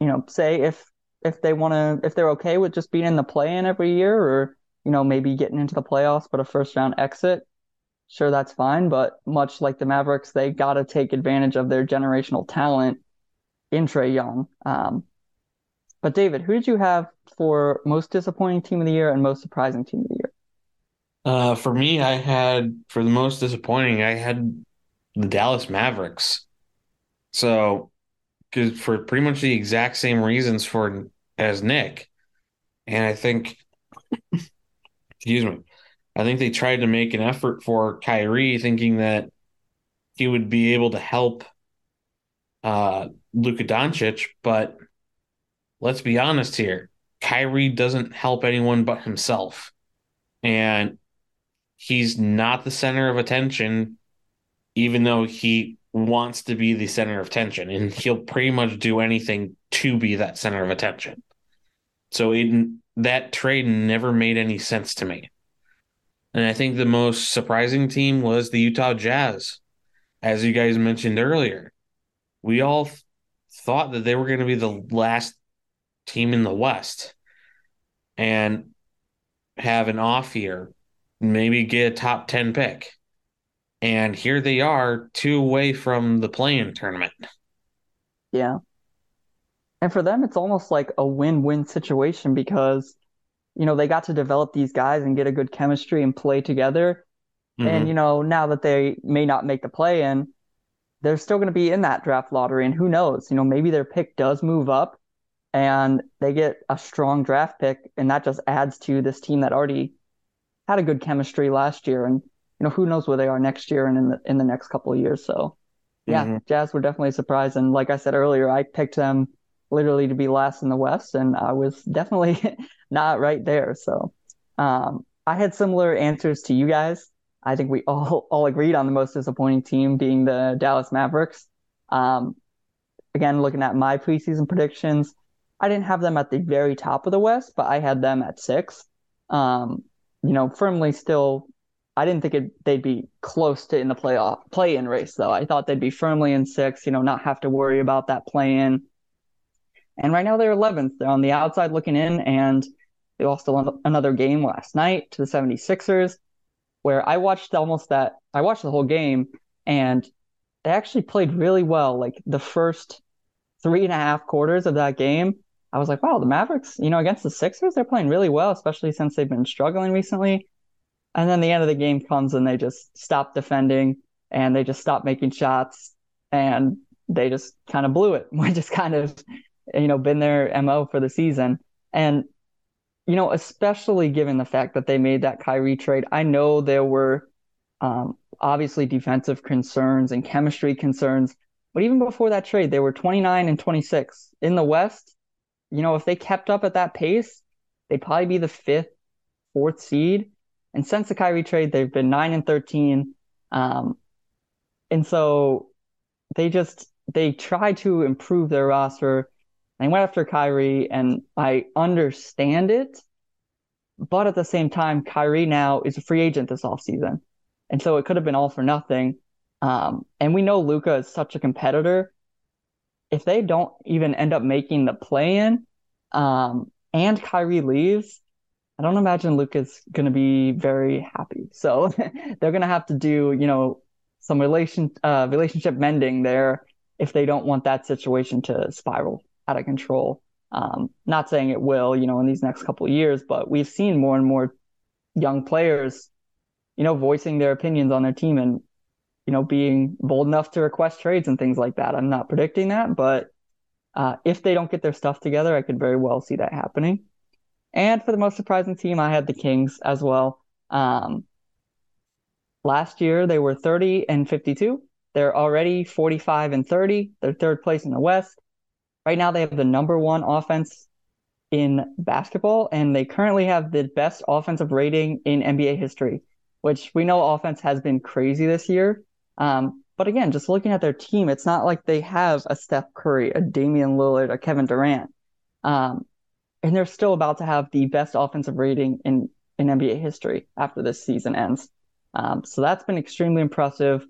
you know say if if they want to if they're okay with just being in the play-in every year or you know maybe getting into the playoffs but a first round exit sure that's fine. But much like the Mavericks they got to take advantage of their generational talent in Trae Young. Um but David who did you have for most disappointing team of the year and most surprising team of the year? Uh, for me, I had for the most disappointing, I had the Dallas Mavericks. So, for pretty much the exact same reasons for as Nick, and I think, excuse me, I think they tried to make an effort for Kyrie, thinking that he would be able to help uh Luka Doncic, but let's be honest here, Kyrie doesn't help anyone but himself, and he's not the center of attention, even though he wants to be the center of attention, and he'll pretty much do anything to be that center of attention. So it, that trade never made any sense to me. And I think the most surprising team was the Utah Jazz. As you guys mentioned earlier, we all th- thought that they were going to be the last team in the West. And have an off year, maybe get a top 10 pick. And here they are, two away from the play-in tournament. Yeah. And for them, it's almost like a win-win situation because, you know, they got to develop these guys and get a good chemistry and play together. And, Mhm. you know, now that they may not make the play in, they're still going to be in that draft lottery. And who knows, you know, maybe their pick does move up and they get a strong draft pick. And that just adds to this team that already had a good chemistry last year. And, you know, who knows where they are next year and in the, in the next couple of years. So, yeah, Mhm. Jazz were definitely surprised. And like I said earlier, I picked them literally to be last in the West, and I was definitely (laughs) not right there. So um, I had similar answers to you guys. I think we all (laughs) all agreed on the most disappointing team being the Dallas Mavericks. Um, again, looking at my preseason predictions, I didn't have them at the very top of the West, but I had them at six. Um, you know, firmly still I didn't think it, they'd be close to in the playoff play-in race though. I thought they'd be firmly in six, you know, not have to worry about that play-in. And right now they're 11th. They're on the outside looking in, and they lost another game last night to the 76ers, where I watched almost that. I watched the whole game, and they actually played really well. Like the first three and a half quarters of that game, I was like, wow, the Mavericks, you know, against the Sixers, they're playing really well, especially since they've been struggling recently. And then the end of the game comes and they just stop defending and they just stop making shots and they just (laughs) kind of blew it, which is kind of, you know, been their MO for the season. And, you know, especially given the fact that they made that Kyrie trade, I know there were um, obviously defensive concerns and chemistry concerns. But even before that trade, they were 29 and 26 in the West. You know, if they kept up at that pace, they'd probably be the fifth, fourth seed. And since the Kyrie trade, they've been nine and 13. Um, and so they just they try to improve their roster. They went after Kyrie, and I understand it. But at the same time, Kyrie now is a free agent this offseason. And so it could have been all for nothing. Um, and we know Luka is such a competitor. If they don't even end up making the play in, um, and Kyrie leaves, I don't imagine Luka's going to be very happy. So (laughs) they're going to have to do, you know, some relation uh, relationship mending there if they don't want that situation to spiral out of control. Um, not saying it will, you know, in these next couple of years, but we've seen more and more young players, you know, voicing their opinions on their team and, you know, being bold enough to request trades and things like that. I'm not predicting that, but uh, if they don't get their stuff together, I could very well see that happening. And for the most surprising team, I had the Kings as well. Um, last year, they were 30 and 52. They're already 45 and 30. They're third place in the West. Right now, they have the number one offense in basketball, and they currently have the best offensive rating in NBA history, which we know offense has been crazy this year. Um, but again, just looking at their team, it's not like they have a Steph Curry, a Damian Lillard, a Kevin Durant. Um, and they're still about to have the best offensive rating in, in NBA history after this season ends. Um, so that's been extremely impressive.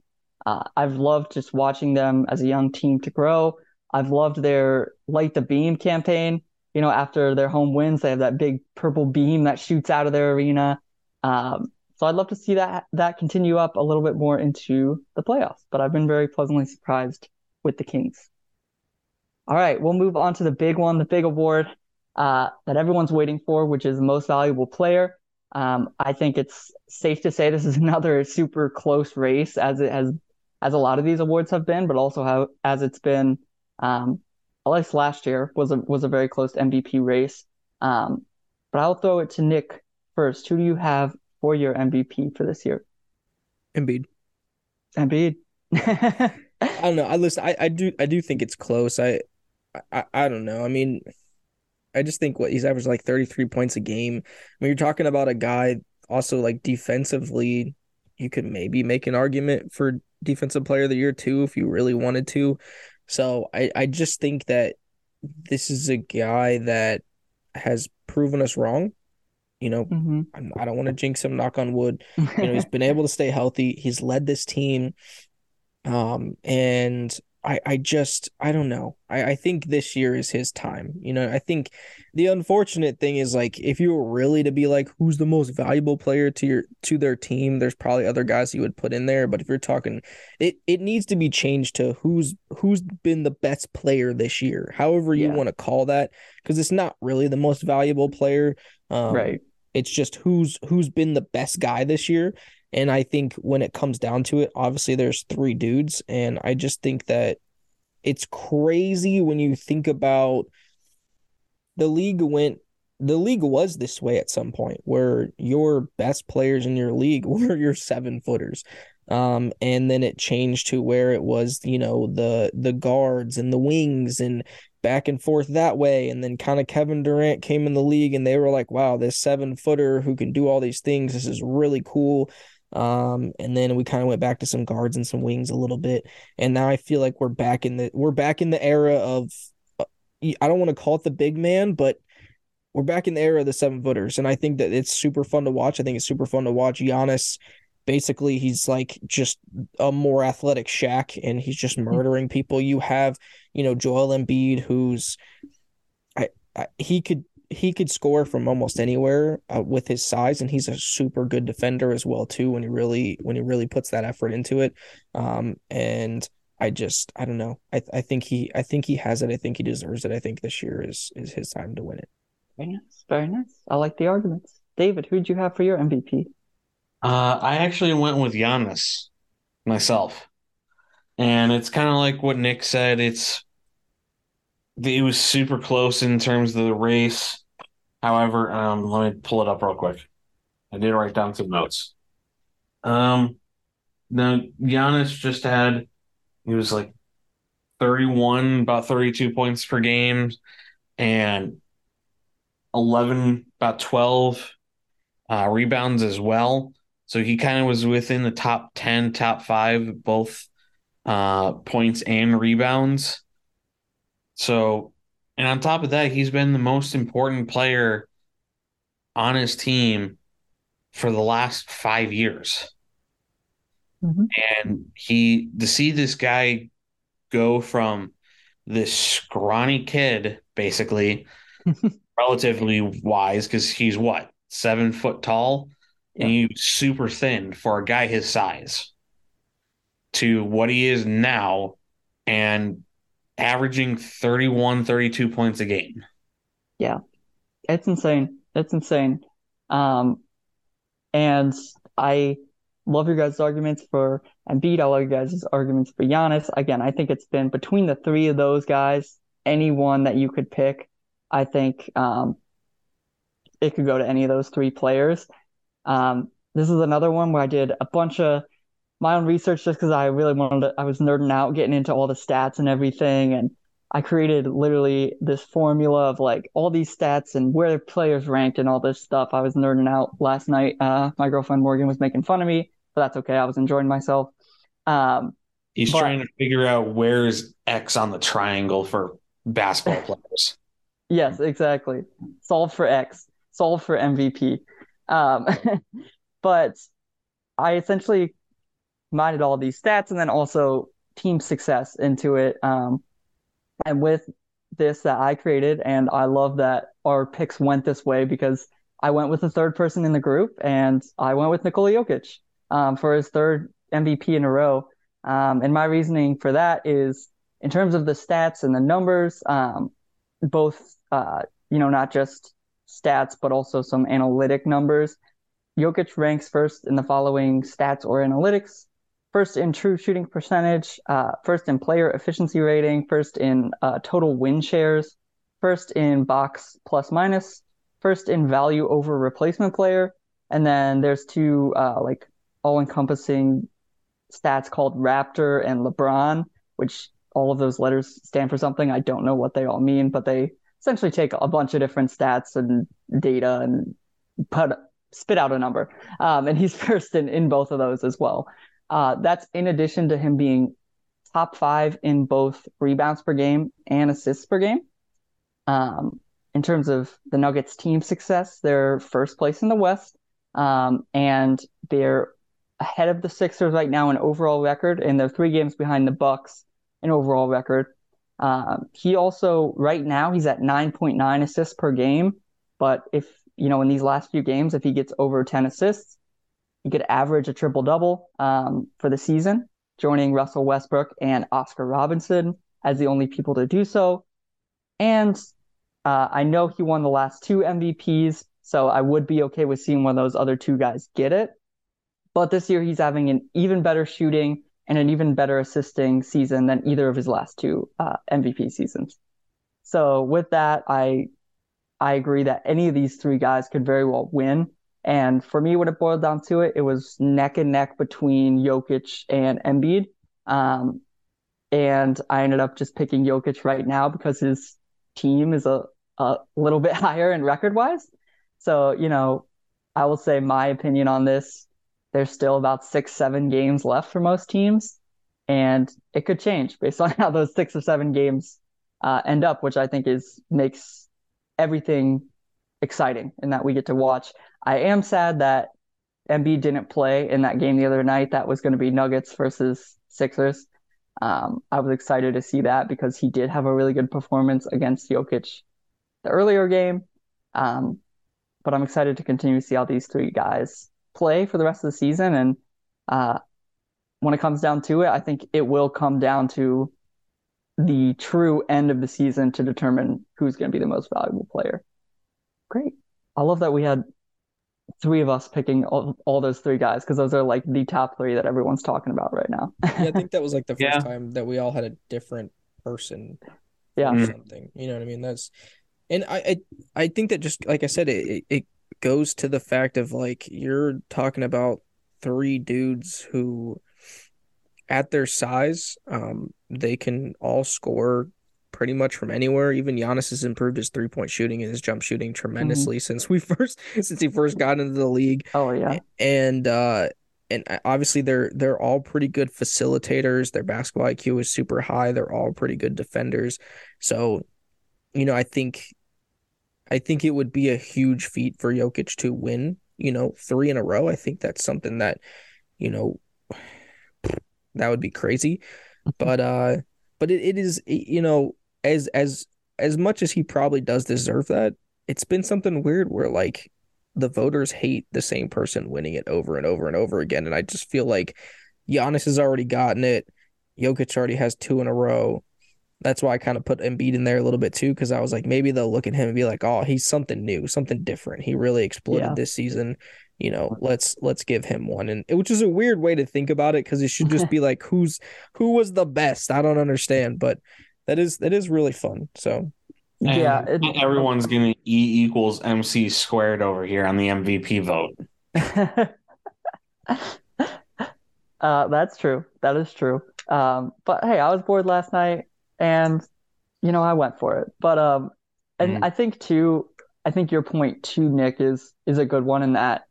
Uh, I've loved just watching them as a young team to grow. I've loved their Light the Beam campaign. You know, after their home wins, they have that big purple beam that shoots out of their arena. Um, so I'd love to see that that continue up a little bit more into the playoffs. But I've been very pleasantly surprised with the Kings. All right, we'll move on to the big one, the big award uh, that everyone's waiting for, which is the most valuable player. Um, I think it's safe to say this is (laughs) another super close race, as it has, as a lot of these awards have been, but also how as it's been, um, at least last year was a was a very close MVP race. Um, but I'll throw it to Nick first. Who do you have for your MVP for this year? Embiid. Embiid. (laughs) I don't know. I listen. I, I do. I do think it's close. I, I. I don't know. I mean, I just think what he's averaged like thirty three points a game. I mean, you're talking about a guy also like defensively. You could maybe make an argument for defensive player of the year too if you really wanted to. So I. I just think that this is a guy that has proven us wrong. You know, hmm I'm- I don't want to jinx him. Knock on wood (laughs) you know he's been able to stay healthy he's led this team um and I, I just I don't know. I, I think this year is his time. You know, I think the unfortunate thing is like if you were really to be like who's the most valuable player to your to their team, there's probably other guys you would put in there. But if you're talking it it needs to be changed to who's who's been the best player this year, however you Yeah. want to call that, because it's not really the most valuable player. Um, right. it's just who's who's been the best guy this year. And I think when it comes down to it, obviously there's three dudes, and I just think that it's crazy when you think about the league went the league was this way at some point where your best players in your league (laughs) were your seven footers. Um, and then it changed to where it was, you know, the the guards and the wings and back and forth that way. And then kind of Kevin Durant came in the league and they were like, wow, this seven footer who can do all these things. This is really cool. Um, and then we kind of went back to some guards and some wings a little bit. And now I feel like we're back in the we're back in the era of uh, I don't want to call it the big man, but we're back in the era of the seven footers. And I think that it's super fun to watch. I think it's super fun to watch Giannis. Basically, he's like just a more athletic Shaq and he's just murdering people. You have, you know, Joel Embiid, who's I, I he could he could score from almost anywhere uh, with his size and he's a super good defender as well too when he really when he really puts that effort into it um and i just i don't know i i think he i think he has it i think he deserves it i think this year is is his time to win it Very nice. Very nice. I like the arguments. David, who'd you have for your MVP? Uh, I actually went with Giannis myself. And it's kind of like what Nick said. It's it was super close in terms of the race. However, um, let me pull it up real quick. I did write down some notes. Um, now Giannis just had he was like 31, about 32 points per game, and 11, about 12 uh, rebounds as well. So he kind of was within the top 10, top five, both uh, points and rebounds. So, and on top of that, he's been the most important player on his team for the last five years. Mhm. And he, to see this guy go from this scrawny kid, basically, (laughs) relatively wise, because he's what, seven foot tall? and he was super thin for a guy his size to what he is now and averaging 31 32 points a game Yeah. It's insane. It's insane. Um, and I love your guys' arguments for Embiid. I love your guys' arguments for Giannis. Again, I think it's been between the three of those guys, anyone that you could pick, I think um, it could go to any of those three players. Um, this is another one where I did a bunch of my own research just because I really wanted to, I was nerding out, getting into all the stats and everything. And I created literally this formula of like all these stats and where the players ranked and all this stuff. I was nerding out last night. Uh, my girlfriend Morgan was making fun of me, but that's okay. I was enjoying myself. Um, he's But- trying to figure out where's x on the triangle for basketball (laughs) players Yes, exactly. Solve for X, solve for MVP. Um, (laughs) but I essentially mined all these stats and then also team success into it. Um, and with this that I created, and I love that our picks went this way because I went with the third person in the group, and I went with Nikola Jokic um, for his third MVP in a row. Um, and my reasoning for that is in terms of the stats and the numbers, um, both uh, you know, not just stats, but also some analytic numbers. Jokic ranks first in the following stats or analytics. First in true shooting percentage, uh, first in player efficiency rating, first in uh, total win shares, first in box plus minus, first in value over replacement player, and then there's two uh, like all-encompassing stats called Raptor and LeBron, which all of those letters stand for something. I don't know what they all mean, but they essentially take a bunch of different stats and data and put spit out a number. Um, and he's (laughs) first in, in both of those as well. Uh, that's in addition to him being top five in both rebounds per game and assists per game. Um, in terms of the Nuggets team success, they're first place in the West. Um, and they're ahead of the Sixers right now in overall record, and they're three games behind the Bucks in overall record. Um, he also right now he's at 9.9 assists per game, but if you know in these last few games, if he gets over 10 assists, he could average a triple double um, for the season, joining Russell Westbrook and Oscar Robinson as the only people to do so. And uh, I know he won the last two MVPs, so I would be okay with seeing one of those other two guys get it. But this year he's having an even better shooting and an even better assisting season than either of his last two uh, MVP seasons. So with that, I I agree that any of these three guys could very well win. And for me, when it boiled down to it, it was neck and neck between Jokic and Embiid. Um, and I ended up just picking Jokic right now because his team is a, a little (laughs) bit higher in record wise. So, you know, I will say my opinion on this. There's still about six, seven games left for most teams, and it could change based (laughs) on how those six or seven games uh, end up, which I think is makes everything exciting and that we get to watch. I am sad that Embiid didn't play in that game the other night. That was going to be Nuggets versus Sixers. Um, I was excited to see that because he did have a really good performance against Jokic the earlier game. Um, but I'm excited to continue to see how these three guys play for the rest of the season. And uh, when it comes down to it, I think it will come down to the true end of the season to determine who's going to be the most valuable player. Great. I love that we had three of us picking all, all those three guys because those are like the top three that everyone's talking about right now. Yeah, I (laughs) think that was like the first Yeah. time that we all had a different person Yeah. or Mm. something. You know what I mean? That's and I I, I think that just like I said, it, it it goes to the fact of like you're talking about three dudes who at their size, um, they can all score pretty much from anywhere. Even Giannis has improved his three point shooting and his jump shooting tremendously since we (laughs) first since he first got into the league. Oh yeah. and uh and obviously they're they're all pretty good facilitators. Their basketball IQ is super high. They're all pretty good defenders. So you know I think I think it would be a huge feat for Jokic to win you know 3 in a row. I think that's something that you know (sighs) that would be crazy. But uh but it, it is you know as as as much as he probably does deserve that it's been something weird where like the voters hate the same person winning it over and over and over again. And I just feel like Giannis has already gotten it. Jokic already has two in a row. That's why I kind of put Embiid in there a little bit too, because I was like, maybe they'll look at him and be like, oh, he's something new, something different. He really exploded Yeah. this season. You know, let's let's give him one. And which is a weird way to think about it, because it should just be like who's who was the best. I don't understand, but that is that is really fun. So And Yeah. it- everyone's getting E equals MC squared over here on the MVP vote. (laughs) uh, that's true. That is true. Um, but hey, I was bored last night, and you know I went for it. But um, and Mhm. I think too, I think your point too, Nick, is is a good one in that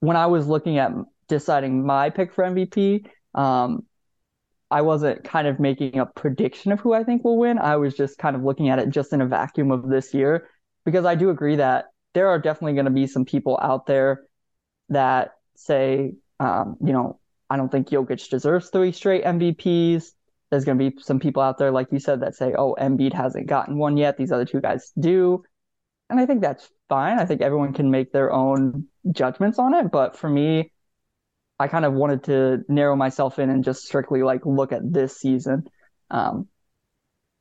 when I was looking at deciding my pick for MVP, um, I wasn't kind of making a prediction of who I think will win. I was just kind of looking at it just in a vacuum of this year because I do agree that there are definitely going to be some people out there that say, um, you know, I don't think Jokic deserves three straight MVPs. There's going to be some people out there, like you said, that say, oh, Embiid hasn't gotten one yet. These other two guys do. And I think that's fine. I think everyone can make their own judgments on it. But for me, I kind of wanted to narrow myself in and just strictly like look at this season. Um,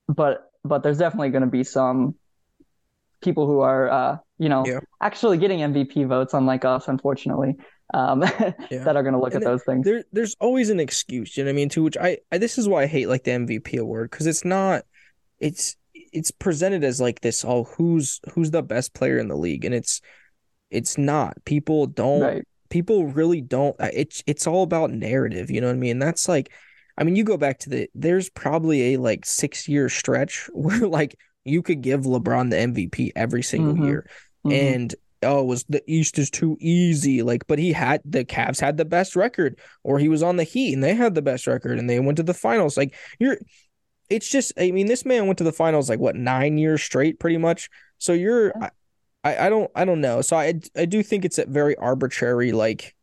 but but there's definitely going to be some people who are uh, you know Yeah. actually getting MVP votes, unlike us, unfortunately, um, (laughs) that are going to look And at those things. there there's always an excuse, you know what I mean? To which I, I this is why I hate like the MVP award because it's not it's it's presented as like this oh who's who's the best player in the league and it's it's not. People don't Right. People really don't uh, it's it's all about narrative, you know what I mean? That's like I mean you go back to the there's probably a like 6 year stretch (laughs) where like you could give LeBron the MVP every single Mhm. year Mhm. and oh, was the East is too easy. Like, but he had the Cavs had the best record, or he was on the Heat and they had the best record and they went to the finals. Like, you're, it's just, I mean, this man went to the finals like what nine years straight, pretty much. So you're. I, I don't, I don't know. So I, I do think it's a very arbitrary. Like,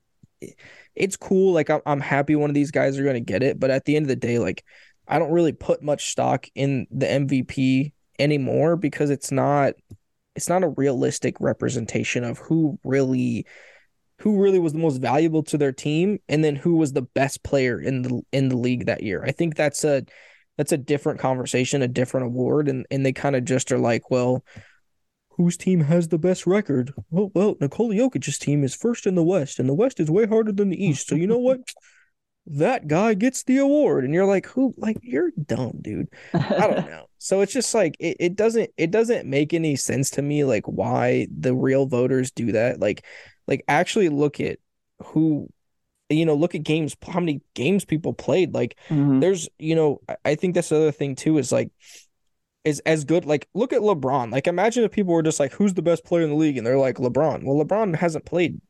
it's cool. Like, I'm, I'm happy one of these guys are going to get it, but at the end of the day, like. I don't really put much stock in the MVP anymore because it's not it's not a realistic representation of who really who really was the most valuable to their team and then who was the best player in the in the league that year. I think that's a that's a different conversation, a different award and and they kind of just are like, well, whose team has the best record? Well, well, Nikola Jokic's team is first in the West and the West is way harder than the East. So you know what? that guy gets the award and you're like who like you're dumb dude i don't (laughs) know so it's just like it, it doesn't it doesn't make any sense to me like why the real voters do that like like actually look at who you know look at games how many games people played like Mhm. there's you know I- i think that's the other thing too is like is as good like look at lebron like imagine if people were just like who's the best player in the league and they're like lebron well lebron hasn't played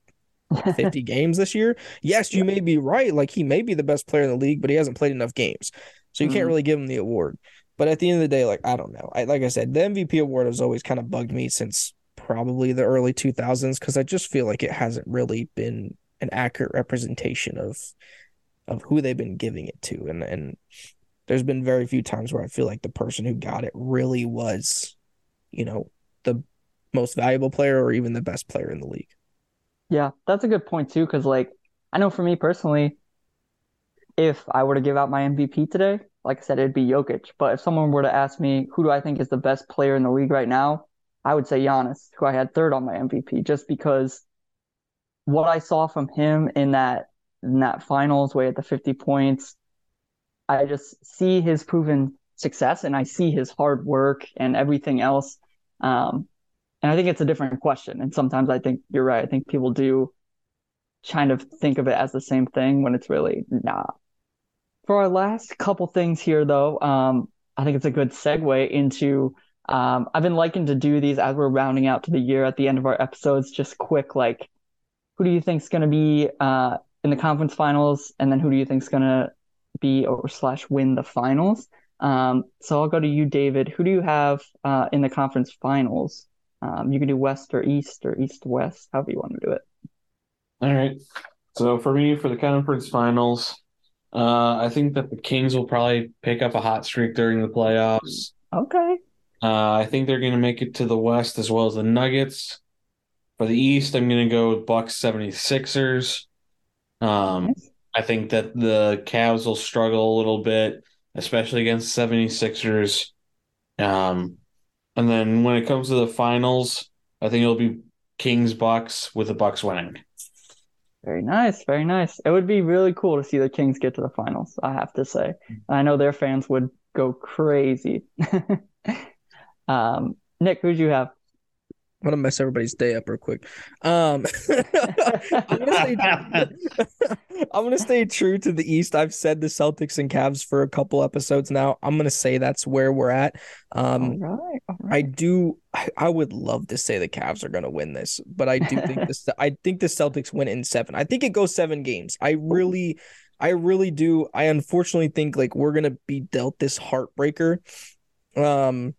(laughs) 50 games this year. Yes, you may be right. Like he may be the best player in the league, but he hasn't played enough games. So you can't Mhm. really give him the award. But at the end of the day, like I don't know. I like I said, the MVP award has always kind of bugged me since probably the early 2000s because I just feel like it hasn't really been an accurate representation of of who they've been giving it to. And and there's been very few times where I feel like the person who got it really was, you know, the most valuable player or even the best player in the league. Yeah, that's a good point too, because like I know for me personally, if I were to give out my MVP today, like I said, it'd be Jokic. But if someone were to ask me who do I think is the best player in the league right now, I would say Giannis, who I had third on my MVP, just because what I saw from him in that in that finals way at the 50 points, I just see his proven success and I see his hard work and everything else. Um, and I think it's a different question. And sometimes I think you're right. I think people do kind of think of it as the same thing when it's really not. For our last couple things here, though, um, I think it's a good segue into. Um, I've been liking to do these as we're rounding out to the year at the end of our episodes, just quick, like, who do you think is going to be uh, in the conference finals, and then who do you think is going to be or slash win the finals? Um, so I'll go to you, David. Who do you have uh, in the conference finals? Um, you can do West or East or East West, however you want to do it. All right. So for me, for the conference finals, uh, I think that the Kings will probably pick up a hot streak during the playoffs. Okay. Uh, I think they're going to make it to the West as well as the Nuggets. For the East, I'm going to go with Bucks 76ers. Um, Nice. I think that the Cavs will struggle a little bit, especially against 76ers. Um, and then when it comes to the finals, I think it'll be Kings Bucks with the Bucks winning. Very nice, very nice. It would be really cool to see the Kings get to the finals, I have to say. And I know their fans would go crazy. (laughs) Um, Nick, who'd you have? I'm gonna mess everybody's day up real quick. Um, (laughs) I'm gonna stay. (laughs) (laughs) I'm gonna stay true to the East. I've said the Celtics and Cavs for a couple episodes now. I'm gonna say that's where we're at. Um, right, all I do. I, I would love to say the Cavs are gonna win this, but I do think this. I think the Celtics win in seven. I think it goes seven games. I really, I really do. I unfortunately think like we're gonna be dealt this heartbreaker, um,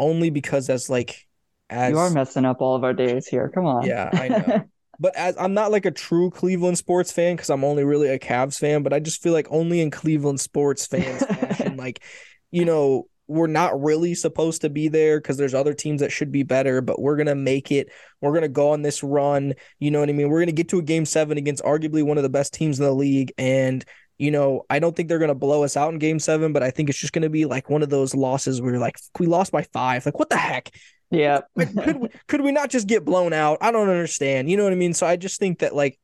only because as like as You are messing up all of our days here. Come on. Yeah, I know. (laughs) But as I'm not like a true Cleveland sports fan because I'm only really a Cavs fan, but I just feel like only in Cleveland sports fans fashion, (laughs) like, you know, we're not really supposed to be there because there's other teams that should be better, but we're gonna make it. We're gonna go on this run. You know what I mean? We're gonna get to a game seven against arguably one of the best teams in the league. And, you know, I don't think they're gonna blow us out in game seven, but I think it's just gonna be like one of those losses where you're like, we lost by five. Like, what the heck? Yeah. (laughs) Like, could we, could we not just get blown out? I don't understand. You know what I mean? So I just think that like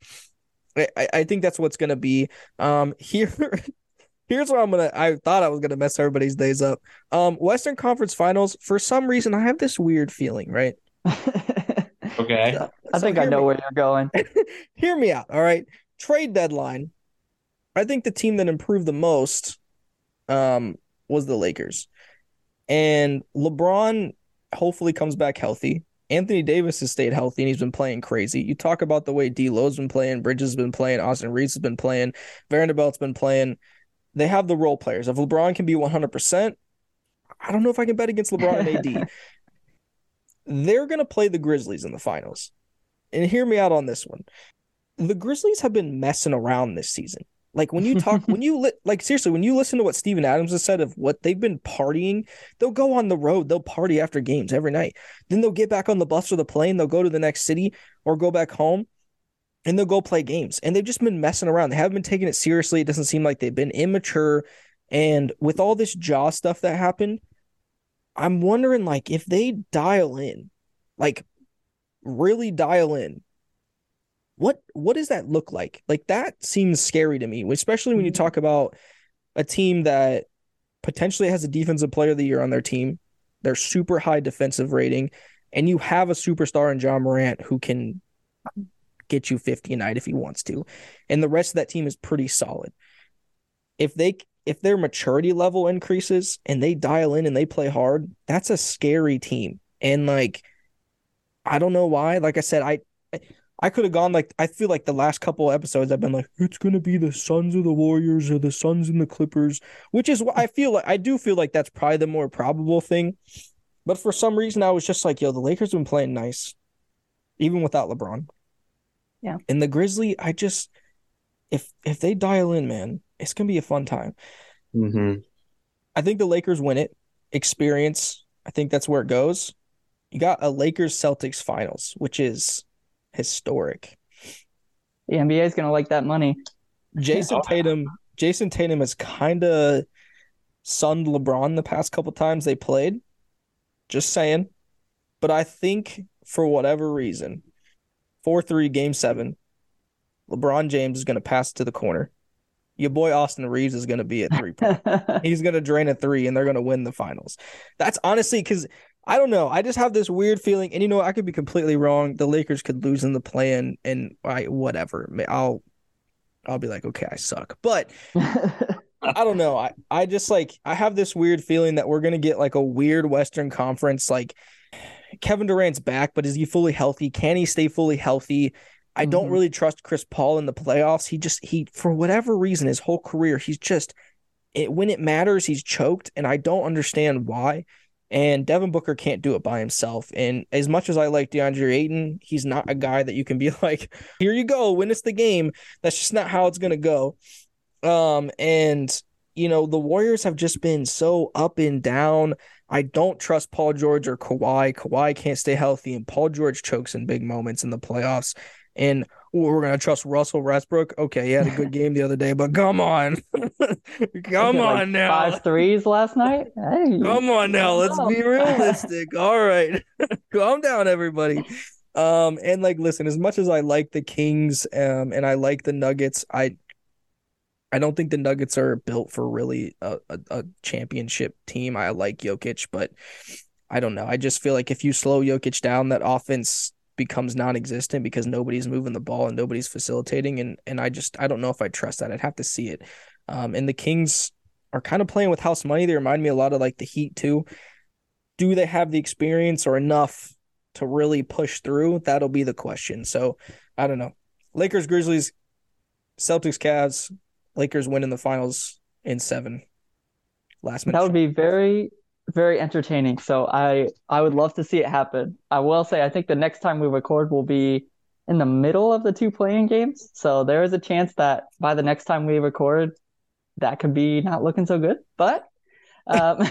I, I- I think that's what's gonna be. Um (laughs) here here's where I'm gonna I thought I was gonna mess everybody's days up. Um Western Conference Finals, for some reason I have this weird feeling, right? (laughs) Okay. So, I So think I know me- where you're going. Hear me out, all right? Trade deadline. I think the team that improved the most um was the Lakers. And LeBron hopefully comes back healthy. Anthony Davis has stayed healthy and he's been playing crazy. You talk about the way D'Lo's been playing, Bridges has been playing, Austin Reaves has been playing, Vanderbilt's been playing. They have the role players. If LeBron can be 100%, I don't know if I can bet against LeBron and AD. (laughs) They're going to play the Grizzlies in the finals. And hear me out on this one. The Grizzlies have been messing around this season. Like when you talk, when (laughs) you li- like seriously, when you listen to what Steven Adams has said of what they've been partying, they'll go on the road, they'll party after games every night. Then they'll get back on the bus or the plane, they'll go to the next city or go back home, and they'll go play games. And they've just been messing around. They haven't been taking it seriously. It doesn't seem like they've been immature. And with all this Ja stuff that happened, I'm wondering like if they dial in, like really dial in what what does that look like? Like that seems scary to me, especially when you Mm-hmm. talk about a team that potentially has a defensive player of the year on their team. They're super high defensive rating, and you have a superstar in Ja Morant who can get you 50 a night if he wants to. And the rest of that team is pretty solid. If they if their maturity level increases and they dial in and they play hard, that's a scary team. And like I don't know why. Like I said, I I could have gone like I feel like the last couple episodes I've been like it's gonna be the Suns of the Warriors or the Suns and the Clippers, which is what I feel like. I do feel like that's probably the more probable thing, but for some reason I was just like, yo, the Lakers have been playing nice, even without LeBron. Yeah. And the Grizzly, I just if if they dial in, man, it's gonna be a fun time. hmm I think the Lakers win it. Experience. I think that's where it goes. You got a Lakers Celtics finals, which is historic. The NBA is gonna like that money. Jayson Tatum, Jayson Tatum has kind of sunned LeBron the past couple times they played. Just saying. But I think for whatever reason, 4-3 game 7, LeBron James is going to pass to the corner. Your boy Austin Reaves is going to be at three point. (laughs) He's going to drain a 3 and they're going to win the finals. That's honestly cuz I don't know. I just have this weird feeling and you know I could be completely wrong. The Lakers could lose in the play-in and I whatever. I'll I'll be like, okay, I suck. But (laughs) I don't know. I, I just like I have this weird feeling that we're gonna get like a weird Western Conference. Like Kevin Durant's back, but is he fully healthy? Can he stay fully healthy? I don't Mhm. really trust Chris Paul in the playoffs. He just he for whatever reason his whole career he's just it, when it matters he's choked, and I don't understand why. And Devin Booker can't do it by himself. And as much as I like DeAndre Ayton, he's not a guy that you can be (laughs) like, here you go, win us the game. That's just not how it's gonna go. Um, and you know, the Warriors have just been so up and down. I don't trust Paul George or Kawhi. Kawhi can't stay healthy, and Paul George chokes in big moments in the playoffs. And we're gonna trust Russell Westbrook. Okay, he had a good (laughs) game the other day, but come on, (laughs) come Like on now, Five threes last night. Hey, come on now. Let's be realistic. (laughs) All right, calm down, everybody. Um, and like, listen, as much as I like the Kings, um, and I like the Nuggets, I I don't think the Nuggets are built for really a, a, a championship team. I like Jokic, but I don't know. I just feel like if you slow Jokic down, that offense becomes non-existent because nobody's moving the ball and nobody's facilitating. And and I just I don't know if I trust that. I'd have to see it. Um, and the Kings are kind of playing with house money. They remind me a lot of like the Heat too. Do they have the experience or enough to really push through? That'll be the question. So I don't know. Lakers, Grizzlies, Celtics, Cavs. Lakers win in the finals in seven. Last minute. That would be very, very entertaining. So I I would love to see it happen. I will say I think the next time we record will be in the middle of the two playing games. So there is a chance that by the next time we record, that could be not looking so good. But um,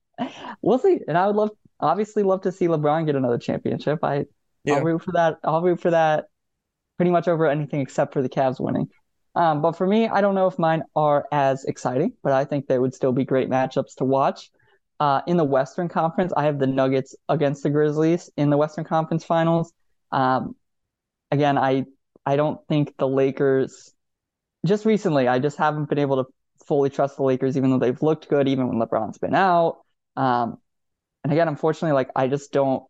(laughs) we'll see. And I would love, obviously, love to see LeBron get another championship. I Yeah. I'll root for that. I'll root for that pretty much over anything except for the Cavs winning. Um, but for me, I don't know if mine are as exciting, but I think they would still be great matchups to watch. Uh, in the Western Conference, I have the Nuggets against the Grizzlies in the Western Conference Finals. Um, again, I I don't think the Lakers. Just recently, I just haven't been able to fully trust the Lakers, even though they've looked good, even when LeBron's been out. Um, and again, unfortunately, like I just don't.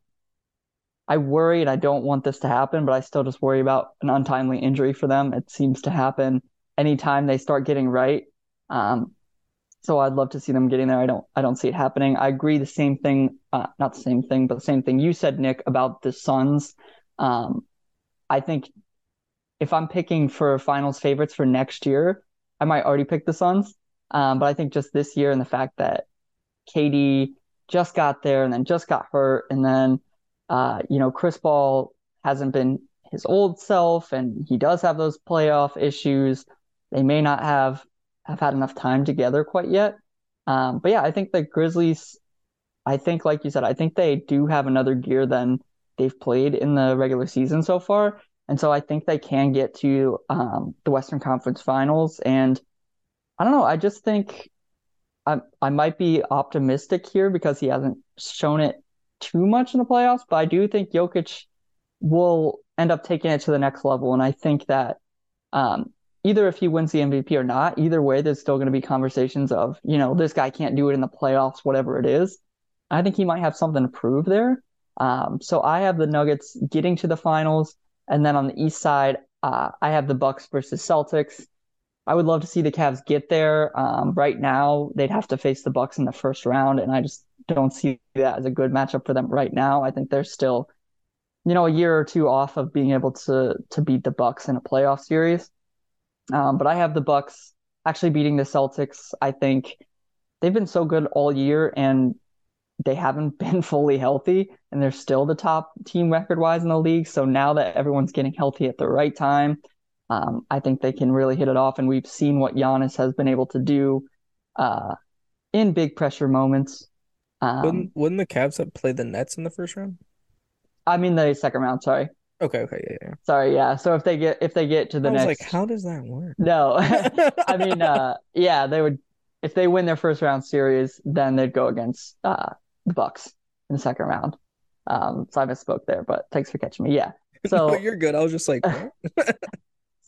I worry and I don't want this to happen, but I still just worry about an untimely injury for them. It seems to happen anytime they start getting right. Um, so I'd love to see them getting there. I don't I don't see it happening. I agree the same thing, uh, not the same thing, but the same thing you said, Nick, about the Suns. Um, I think if I'm picking for finals favorites for next year, I might already pick the Suns. Um, but I think just this year and the fact that KD just got there and then just got hurt and then uh, you know, Chris Paul hasn't been his old self and he does have those playoff issues. They may not have have had enough time together quite yet. Um, but yeah, I think the Grizzlies. I think, like you said, I think they do have another gear than they've played in the regular season so far, and so I think they can get to um, the Western Conference Finals. And I don't know, I just think I I might be optimistic here because he hasn't shown it too much in the playoffs, but I do think Jokic will end up taking it to the next level. And I think that um, either if he wins the MVP or not, either way, there's still going to be conversations of, you know, this guy can't do it in the playoffs, whatever it is. I think he might have something to prove there. Um, so I have the Nuggets getting to the finals. And then on the East side, uh, I have the Bucks versus Celtics. I would love to see the Cavs get there. Um, right now, they'd have to face the Bucks in the first round, and I just don't see that as a good matchup for them right now. I think they're still, you know, a year or two off of being able to to beat the Bucks in a playoff series. Um, but I have the Bucks actually beating the Celtics. I think they've been so good all year, and they haven't (laughs) been fully healthy, and they're still the top team record wise in the league. So now that everyone's getting healthy at the right time, um, I think they can really hit it off. And we've seen what Giannis has been able to do uh, in big pressure moments. Um, Wouldn't wouldn't the Cavs have played the Nets in the first round? I mean the second round. Sorry, Okay, okay, yeah, yeah. sorry. Yeah. So if they get if they get to the I was next, like, how does that work? no, (laughs) (laughs) I mean, uh, yeah, they would if they win their first round series, then they'd go against uh, the Bucks in the second round. Um, so I misspoke there, but thanks for catching me. Yeah. (laughs) So no, you're good. I was just like.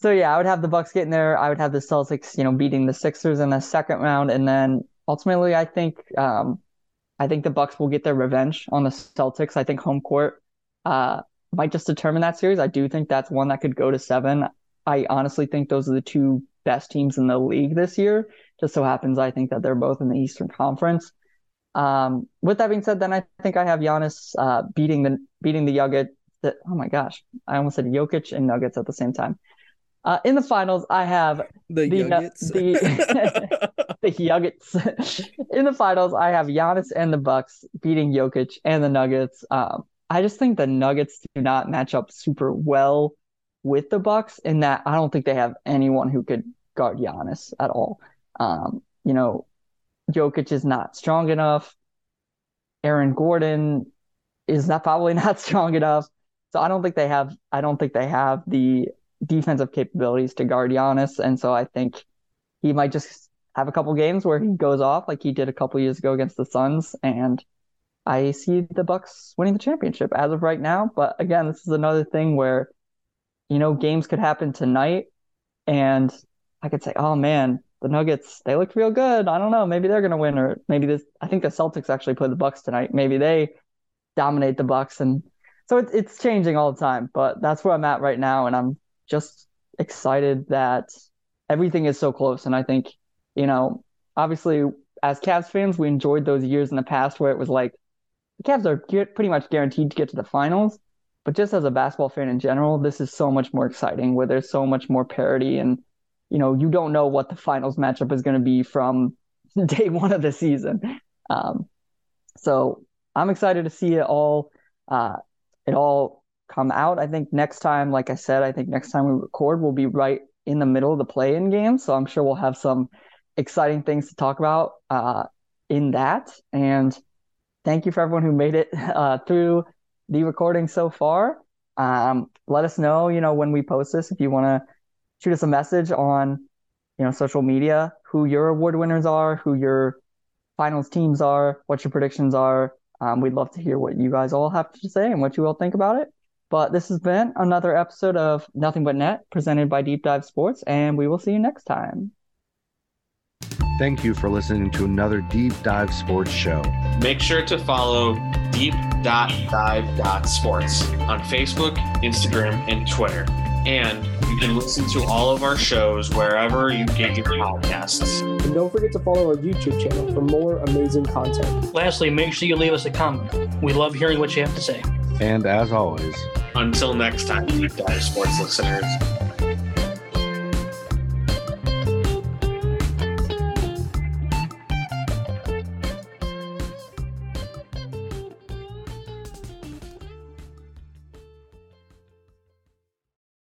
So yeah, I would have the Bucks getting there. I would have the Celtics, you know, beating the Sixers in the second round, and then ultimately, I think, um, I think the Bucks will get their revenge on the Celtics. I think home court, uh, might just determine that series. I do think that's one that could go to seven. I honestly think those are the two best teams in the league this year. Just so happens, I think that they're both in the Eastern Conference. Um, with that being said, then I think I have Giannis uh, beating the beating the Nugget. The, oh my gosh, I almost said Jokic and Nuggets at the same time. Uh, in the finals, I have The The Nuggets. the- (laughs) the Nuggets. (laughs) in the finals, I have Giannis and the Bucks beating Jokic and the Nuggets. Um, I just think the Nuggets do not match up super well with the Bucks in that I don't think they have anyone who could guard Giannis at all. Um, you know, Jokic is not strong enough. Aaron Gordon is not probably (laughs) not strong enough. So I don't think they have I don't think they have the defensive capabilities to guard Giannis. And so I think he might just have a couple games where he goes off like he did a couple years ago against the Suns. And I see the Bucks winning the championship as of right now. But again, this is another thing where, you know, games could happen tonight and I could say, oh man, the Nuggets, they looked real good. I don't know. Maybe they're gonna win, or maybe this I think the Celtics actually play the Bucks tonight. Maybe they dominate the Bucks and so it, it's changing all the time, but that's where I'm at right now, and I'm just excited that everything is so close. And I think, you know, obviously as Cavs fans, we enjoyed those years in the past where it was like the Cavs are pretty much guaranteed to get to the finals. But just as a basketball fan in general, this is so much more exciting where there's so much more parity and you know, you don't know what the finals matchup is going to be from (laughs) day one of the season. Um, so I'm excited to see it all, uh, it all come out. I think next time, like I said, I think next time we record, we'll be right in the middle of the play-in game. So I'm sure we'll have some exciting things to talk about uh, in that. And thank you for everyone who made it (laughs) uh, through the recording so far. Um, let us know, you know, when we post this, if you want to shoot us a message on, you know, social media, who your award winners are, who your finals teams are, what your predictions are. Um, we'd love to hear what you guys all have to say and what you all think about it. But this has been another episode of Nothing But Net presented by Deep Dive Sports, and we will see you next time. Thank you for listening to another Deep Dive Sports show. Make sure to follow deep.dive.sports on Facebook, Instagram, and Twitter. And you can listen to all of our shows wherever you get your podcasts. And don't forget to follow our YouTube channel for more amazing content. Lastly, make sure you leave us a comment. We love hearing what you have to say. And as always, Until next time, Deep Dive Sports listeners.